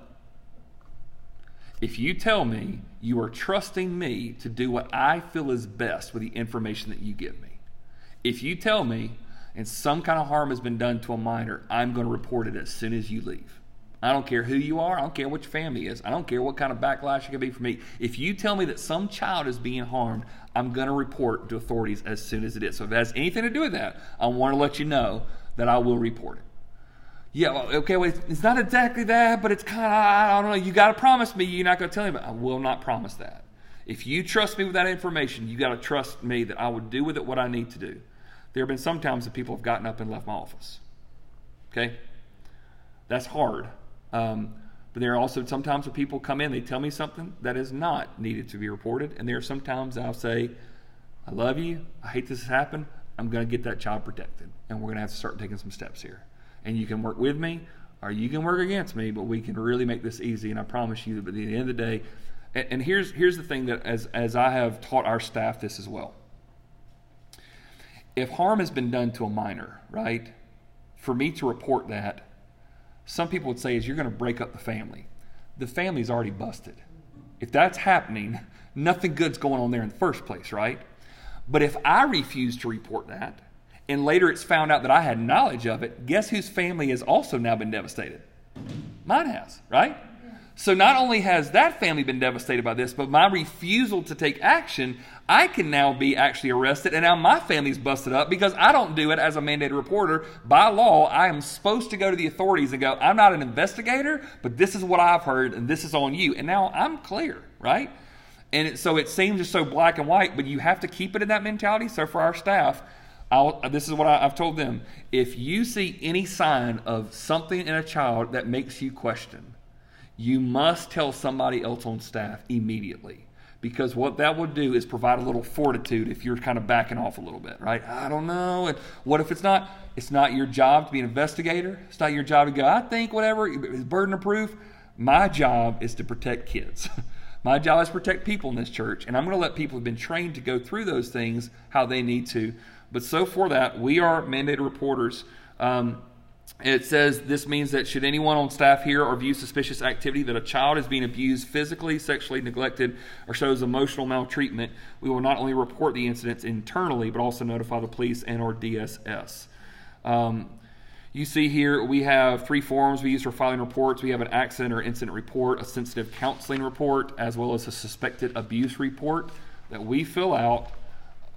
If you tell me you are trusting me to do what I feel is best with the information that you give me, if you tell me and some kind of harm has been done to a minor, I'm going to report it as soon as you leave. I don't care who you are. I don't care what your family is. I don't care what kind of backlash it could be for me. If you tell me that some child is being harmed, I'm going to report to authorities as soon as it is. So if it has anything to do with that, I want to let you know that I will report it. Yeah, well, okay, well, it's not exactly that, but it's kind of, I don't know, you got to promise me you're not going to tell anybody. I will not promise that. If you trust me with that information, you got to trust me that I will do with it what I need to do. There have been some times that people have gotten up and left my office. Okay? That's hard. Um, but there are also sometimes when people come in, they tell me something that is not needed to be reported. And there are sometimes I'll say, I love you. I hate this has happened. I'm going to get that child protected. And we're going to have to start taking some steps here. And you can work with me or you can work against me, but we can really make this easy. And I promise you that at the end of the day, and, and here's, here's the thing that as, as I have taught our staff this as well. If harm has been done to a minor, right, for me to report that, some people would say is you're going to break up the family. The family's already busted. If that's happening, [LAUGHS] nothing good's going on there in the first place, right? But if I refuse to report that, and later it's found out that I had knowledge of it, guess whose family has also now been devastated? Mine has, right? So not only has that family been devastated by this, but my refusal to take action, I can now be actually arrested, and now my family's busted up because I don't do it as a mandated reporter. By law, I am supposed to go to the authorities and go, I'm not an investigator, but this is what I've heard, and this is on you. And now I'm clear, right? And so it seems just so black and white, but you have to keep it in that mentality. So for our staff, I'll, this is what I, I've told them. If you see any sign of something in a child that makes you question, you must tell somebody else on staff immediately because what that would do is provide a little fortitude if you're kind of backing off a little bit, right? I don't know. And what if it's not? It's not your job to be an investigator. It's not your job to go. I think whatever. It's burden of proof. My job is to protect kids. [LAUGHS] My job is to protect people in this church, and I'm going to let people who've been trained to go through those things how they need to. But so for that, we are mandated reporters. Um, it says this means that should anyone on staff hear or view suspicious activity that a child is being abused physically, sexually neglected, or shows emotional maltreatment, we will not only report the incidents internally, but also notify the police and or DSS. Um, you see here we have three forms we use for filing reports. We have an accident or incident report, a sensitive counseling report, as well as a suspected abuse report that we fill out.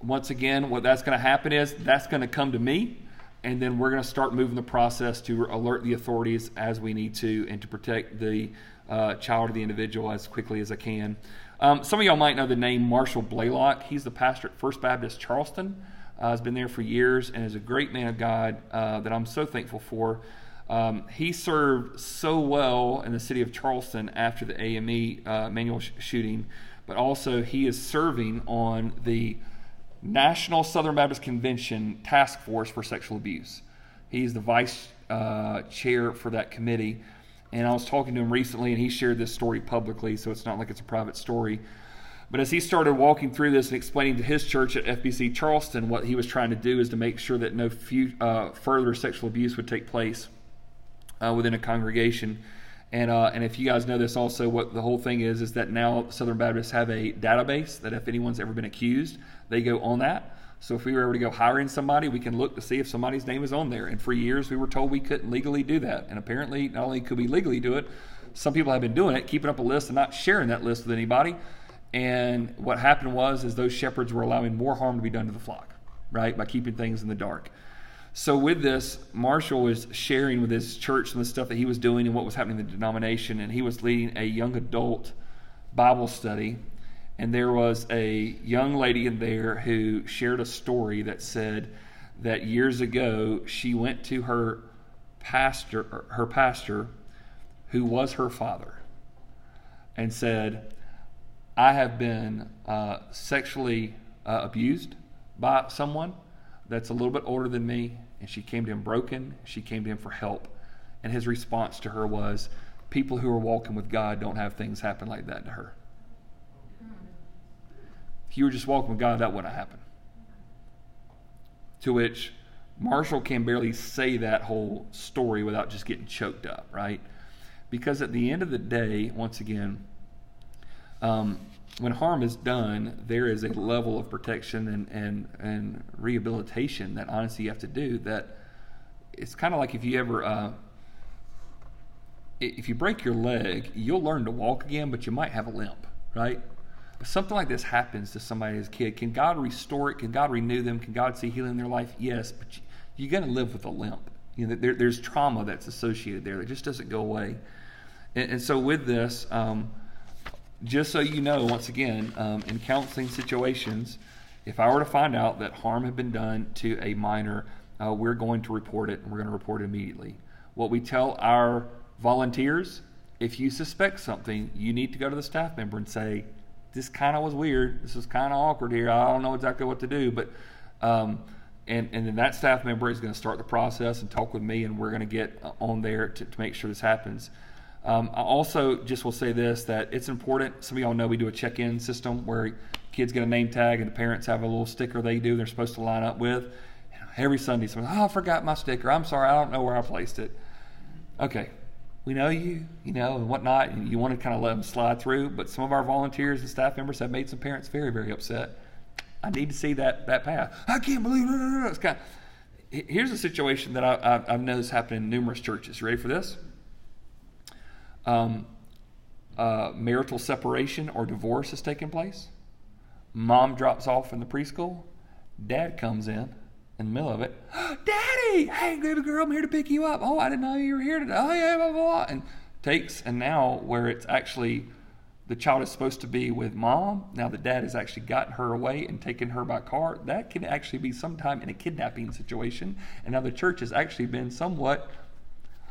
Once again, what that's going to happen is that's going to come to me and then we're going to start moving the process to alert the authorities as we need to and to protect the uh, child or the individual as quickly as I can. Um, some of y'all might know the name Marshall Blalock. He's the pastor at First Baptist Charleston. Uh, has been there for years and is a great man of God uh, that I'm so thankful for. Um, he served so well in the city of Charleston after the AME uh, Emanuel sh- shooting, but also he is serving on the National Southern Baptist Convention Task Force for Sexual Abuse. He's the vice uh, chair for that committee. And I was talking to him recently, and he shared this story publicly, so it's not like it's a private story. But as he started walking through this and explaining to his church at FBC Charleston what he was trying to do is to make sure that no few, uh, further sexual abuse would take place uh, within a congregation. And, uh, and if you guys know this also, what the whole thing is, is that now Southern Baptists have a database that if anyone's ever been accused, they go on that. So if we were ever to go hiring somebody, we can look to see if somebody's name is on there. And for years, we were told we couldn't legally do that. And apparently, not only could we legally do it, some people have been doing it, keeping up a list and not sharing that list with anybody. And what happened was, is those shepherds were allowing more harm to be done to the flock, right, by keeping things in the dark. So with this, Marshall was sharing with his church and the stuff that he was doing and what was happening in the denomination, and he was leading a young adult Bible study and there was a young lady in there who shared a story that said that years ago she went to her pastor her pastor who was her father and said i have been uh, sexually uh, abused by someone that's a little bit older than me and she came to him broken. She came to him for help. And his response to her was, People who are walking with God don't have things happen like that to her. You were just walking with God, that wouldn't happen. To which Marshall can barely say that whole story without just getting choked up, right? Because at the end of the day, once again, um, when harm is done, there is a level of protection and, and, and rehabilitation that honestly you have to do that it's kind of like if you ever uh, if you break your leg you'll learn to walk again but you might have a limp right something like this happens to somebody as a kid. Can god restore it? Can god renew them? Can god see healing in their life? Yes but you, are going to live with a limp. You know there, there's trauma that's associated there that just doesn't go away. And, and so with this um, just so you know, once again, um, in counseling situations, if I were to find out that harm had been done to a minor, uh, we're going to report it and we're going to report it immediately. What we tell our volunteers if you suspect something, you need to go to the staff member and say, This kind of was weird. This is kind of awkward here. I don't know exactly what to do. But, um, and, and then that staff member is going to start the process and talk with me, and we're going to get on there to, to make sure this happens. Um, I also just will say this that it's important. Some of y'all know we do a check in system where kids get a name tag and the parents have a little sticker they do they're supposed to line up with. every Sunday, someone, oh, I forgot my sticker. I'm sorry, I don't know where I placed it. Okay, we know you, you know, and whatnot, and you want to kind of let them slide through. But some of our volunteers and staff members have made some parents very, very upset. I need to see that that path. I can't believe it. It's kind of, here's a situation that I, have noticed happen in numerous churches. You ready for this? um, uh, marital separation or divorce has taken place. Mom drops off in the preschool. Dad comes in in the middle of it. [GASPS] Daddy, hey, baby girl, I'm here to pick you up. Oh, I didn't know you were here today. Oh, yeah, blah, blah, blah. And takes, and now where it's actually the child is supposed to be with mom, now the dad has actually gotten her away and taken her by car. That can actually be sometime in a kidnapping situation. And now the church has actually been somewhat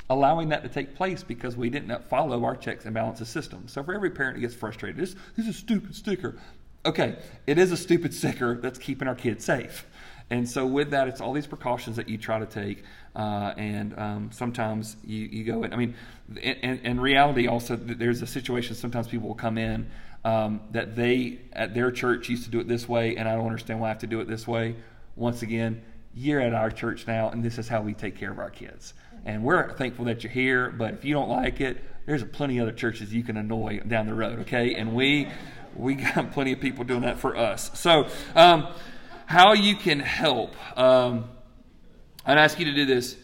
allowing that to take place because we didn't follow our checks and balances system. So for every parent that gets frustrated, this, this is a stupid sticker. Okay, it is a stupid sticker that's keeping our kids safe. And so with that, it's all these precautions that you try to take. Uh, and um, sometimes you, you go in. I mean, in, in reality, also, there's a situation sometimes people will come in um, that they, at their church, used to do it this way, and I don't understand why I have to do it this way. Once again, you're at our church now, and this is how we take care of our kids. And we're thankful that you're here, but if you don't like it, there's plenty of other churches you can annoy down the road, okay? And we we got plenty of people doing that for us. So, um, how you can help? Um, I'd ask you to do this.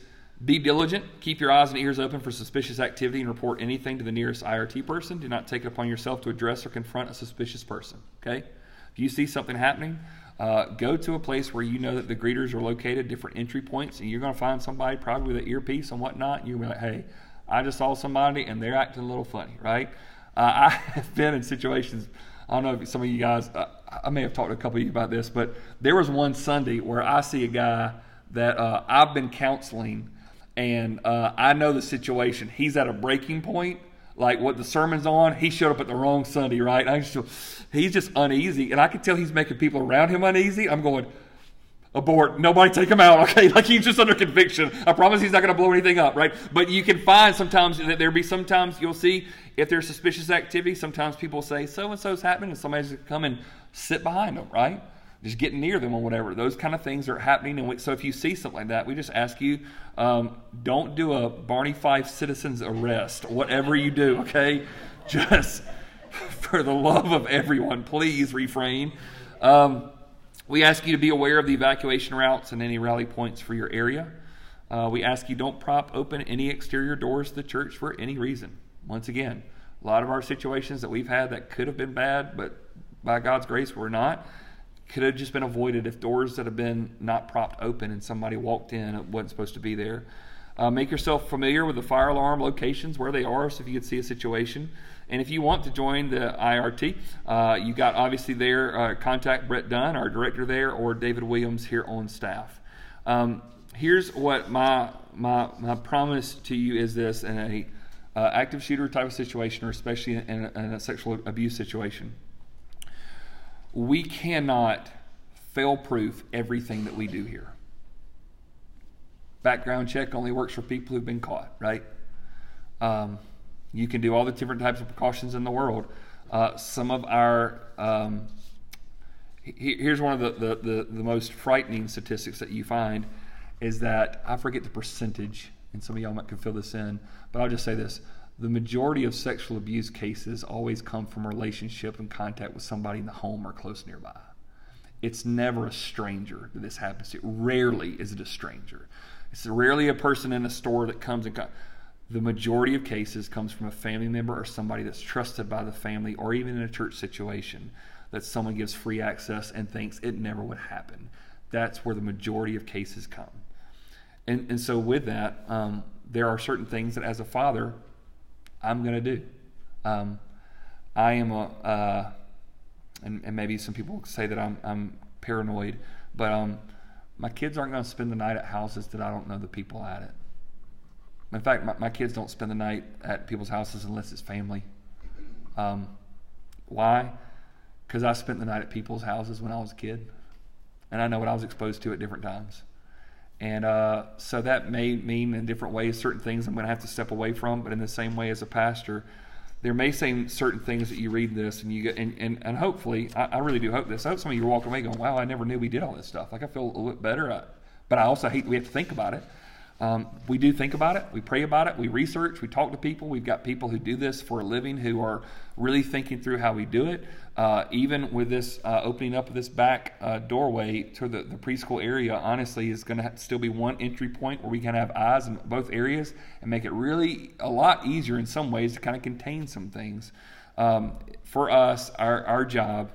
Be diligent. Keep your eyes and ears open for suspicious activity and report anything to the nearest IRT person. Do not take it upon yourself to address or confront a suspicious person. Okay? If you see something happening, uh, go to a place where you know that the greeters are located, different entry points, and you're going to find somebody probably with an earpiece and whatnot. And to be like, hey, I just saw somebody and they're acting a little funny, right? Uh, [LAUGHS] I have been in situations, I don't know if some of you guys, uh, I may have talked to a couple of you about this, but there was one Sunday where I see a guy that uh, I've been counseling and uh, I know the situation. He's at a breaking point like what the sermon's on, he showed up at the wrong Sunday, right? I just, he's just uneasy, and I can tell he's making people around him uneasy. I'm going, abort, nobody take him out, [LAUGHS] okay? Like he's just under conviction. I promise he's not going to blow anything up, right? But you can find sometimes that there be sometimes you'll see if there's suspicious activity. Sometimes people say so and so's happening, and somebody's come and sit behind them, right? just get near them or whatever. Those kind of things are happening. And we, so if you see something like that, we just ask you um, don't do a Barney Fife citizen's arrest, whatever you do, okay? [LAUGHS] Just for the love of everyone, please refrain. Um, we ask you to be aware of the evacuation routes and any rally points for your area. Uh, we ask you don't prop open any exterior doors to the church for any reason. Once again, a lot of our situations that we've had that could have been bad, but by God's grace, were not could have just been avoided if doors that have been not propped open and somebody walked in it wasn't supposed to be there. Uh, make yourself familiar with the fire alarm locations where they are, so if you could see a situation. And if you want to join the IRT, uh, you got obviously there uh, contact Brett Dunn, our director there, or David Williams here on staff. Um, here's what my my my promise to you is this in a uh, active shooter type of situation, or especially in a, in a sexual abuse situation we cannot fail proof everything that we do here. background check only works for people who've been caught, right? Um, you can do all the different types of precautions in the world. Uh, some of our um, here's one of the, the, the, the, most frightening statistics that you find is that I forget the percentage, and some of y'all might can fill this in, but I'll just say this. The majority of sexual abuse cases always come from relationship and contact with somebody in the home or close nearby. It's never a stranger that this happens to. Rarely is it a stranger. It's rarely a person in a store that comes and. The majority of cases comes from a family member or somebody that's trusted by the family or even in a church situation that someone gives free access and thinks it never would happen. That's where the majority of cases come. And, and so, with that, um, there are certain things that as a father, I'm going to do. Um, I am a, uh, and, and, maybe some people say that I'm, I'm paranoid, but um, my kids aren't going to spend the night at houses that I don't know the people at it. In fact, my, my kids don't spend the night at people's houses unless it's family. Um, why? because I spent the night at people's houses when I was a kid, and I know what I was exposed to at different times. And uh, so that may mean in different ways certain things I'm going to have to step away from, but in the same way as a pastor, there may seem certain things that you read this and you get, and, and, and hopefully, I, I really do hope this. I hope some of you are walking away going, wow, I never knew we did all this stuff. Like I feel a little bit better, uh, but I also hate we have to think about it. Um, we do think about it, we pray about it, we research, we talk to people. We've got people who do this for a living who are really thinking through how we do it. Uh, even with this uh, opening up of this back uh, doorway to the, the, preschool area, honestly, is going to still be one entry point where we can have eyes in both areas and make it really a lot easier in some ways to kind of contain some things. Um, for us, our, our job,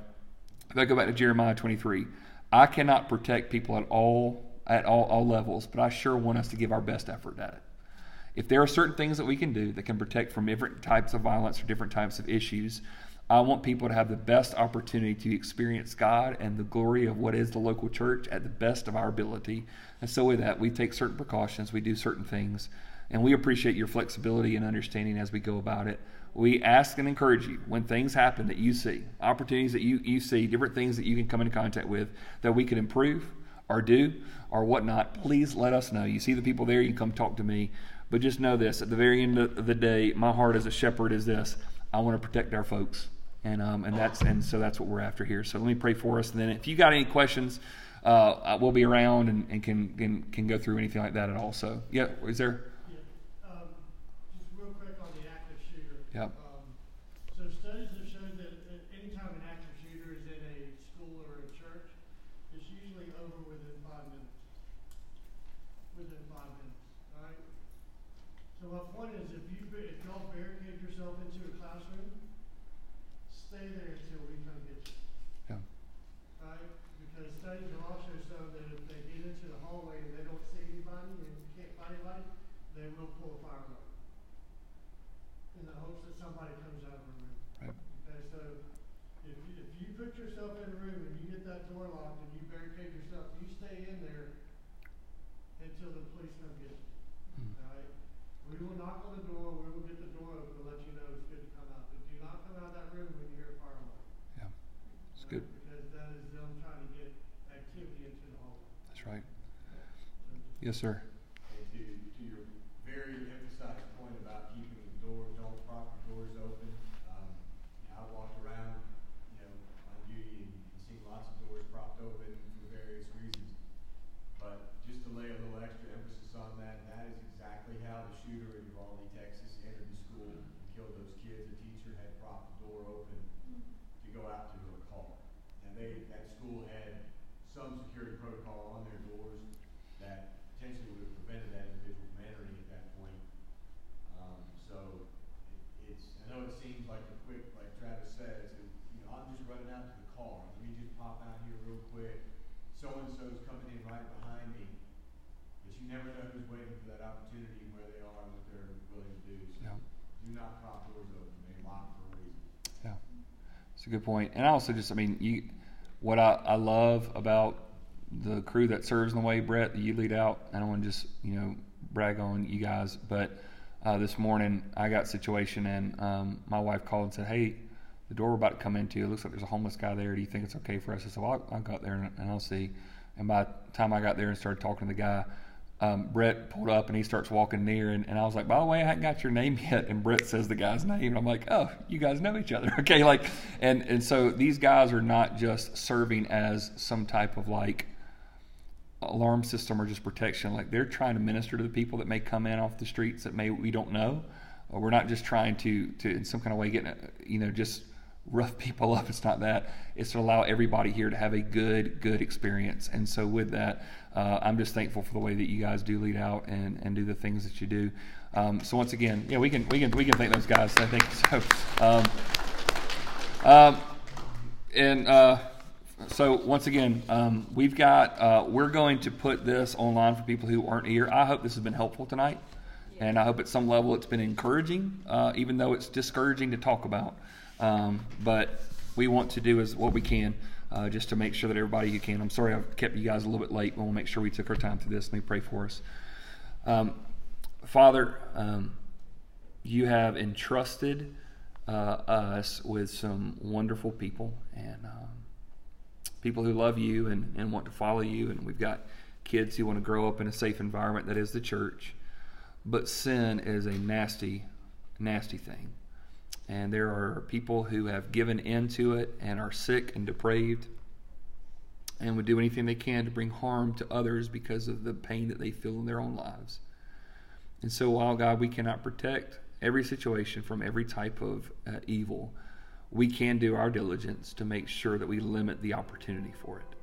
if I go back to Jeremiah 23, I cannot protect people at all at all, all levels, but I sure want us to give our best effort at it. If there are certain things that we can do that can protect from different types of violence or different types of issues, I want people to have the best opportunity to experience God and the glory of what is the local church at the best of our ability. And so, with that, we take certain precautions, we do certain things, and we appreciate your flexibility and understanding as we go about it. We ask and encourage you when things happen that you see, opportunities that you, you see, different things that you can come into contact with, that we can improve or do or whatnot, please let us know. You see the people there, you come talk to me. But just know this at the very end of the day, my heart as a shepherd is this I want to protect our folks. And, um, and that's and so that's what we're after here. So let me pray for us, and then if you got any questions, uh, we'll be around and, and can, can can go through anything like that at all. So yeah, is there? Yeah. Um, just real quick on the active shooter. Yep. Yes, sir. A good point. And I also just, I mean, you, what I, I love about the crew that serves in the way, Brett, that you lead out. I don't want to just, you know, brag on you guys, but uh, this morning I got situation and um, my wife called and said, "Hey, the door we're about to come into, it looks like there's a homeless guy there. Do you think it's okay for us?" I said, "Well, I'll, I'll go out there and, and I'll see." And by the time I got there and started talking to the guy, um, Brett pulled up and he starts walking near, and, and I was like, by the way, I haven't got your name [LAUGHS] yet. And Brett says the guy's name, and I'm like, oh, you guys know each other, [LAUGHS] okay? Like, and and so these guys are not just serving as some type of like alarm system or just protection. Like they're trying to minister to the people that may come in off the streets that may we don't know. Or we're not just trying to to in some kind of way get you know just rough people up. It's not that. It's to allow everybody here to have a good, good experience. And so with that, uh, I'm just thankful for the way that you guys do lead out and, and do the things that you do. Um, so once again, yeah, we can we can we can thank those guys. I think so. Um, um, and uh, so once again, um, we've got uh, we're going to put this online for people who aren't here. I hope this has been helpful tonight, and I hope at some level it's been encouraging, uh, even though it's discouraging to talk about. Um, but we want to do is what we can uh, just to make sure that everybody who can. I'm sorry I've kept you guys a little bit late, but we'll make sure we took our time through this. Let me pray for us. Um, Father, um, you have entrusted uh, us with some wonderful people and um, people who love you and, and want to follow you. And we've got kids who want to grow up in a safe environment that is the church. But sin is a nasty, nasty thing. And there are people who have given in to it and are sick and depraved and would do anything they can to bring harm to others because of the pain that they feel in their own lives. And so, while God, we cannot protect every situation from every type of uh, evil, we can do our diligence to make sure that we limit the opportunity for it.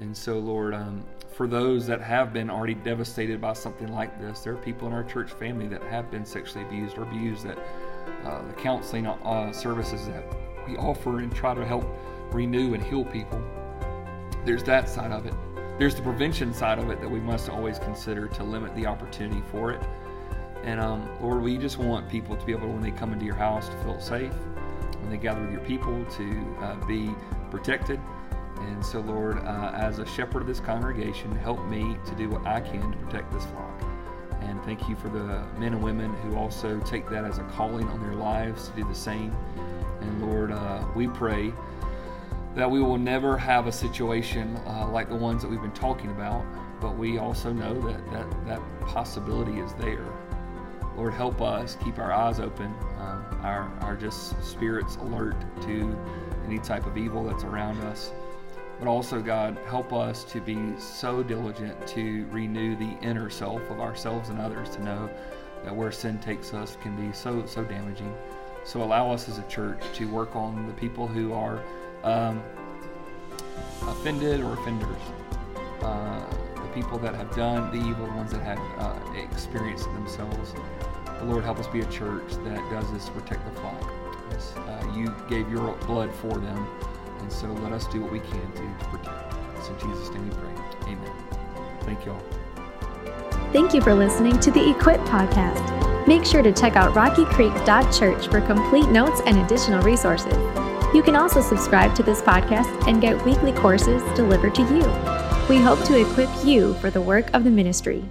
And so, Lord, um, for those that have been already devastated by something like this, there are people in our church family that have been sexually abused or abused that uh, the counseling uh, services that we offer and try to help renew and heal people. There's that side of it. There's the prevention side of it that we must always consider to limit the opportunity for it. And um, Lord, we just want people to be able, to, when they come into your house, to feel safe. When they gather with your people, to uh, be protected. And so, Lord, uh, as a shepherd of this congregation, help me to do what I can to protect this flock. And thank you for the men and women who also take that as a calling on their lives to do the same. And Lord, uh, we pray that we will never have a situation uh, like the ones that we've been talking about, but we also know that that, that possibility is there. Lord, help us keep our eyes open, um, our, our just spirits alert to any type of evil that's around us. But also, God, help us to be so diligent to renew the inner self of ourselves and others to know that where sin takes us can be so, so damaging. So allow us as a church to work on the people who are um, offended or offenders, uh, the people that have done the evil, the ones that have uh, experienced it themselves. The Lord, help us be a church that does this protect the flock. Uh, you gave your blood for them. And so let us do what we can to, protect. It's in Jesus' name we pray. Amen. Thank you all. Thank you for listening to the Equip podcast. Make sure to check out rockycreek.church for complete notes and additional resources. You can also subscribe to this podcast and get weekly courses delivered to you. We hope to equip you for the work of the ministry.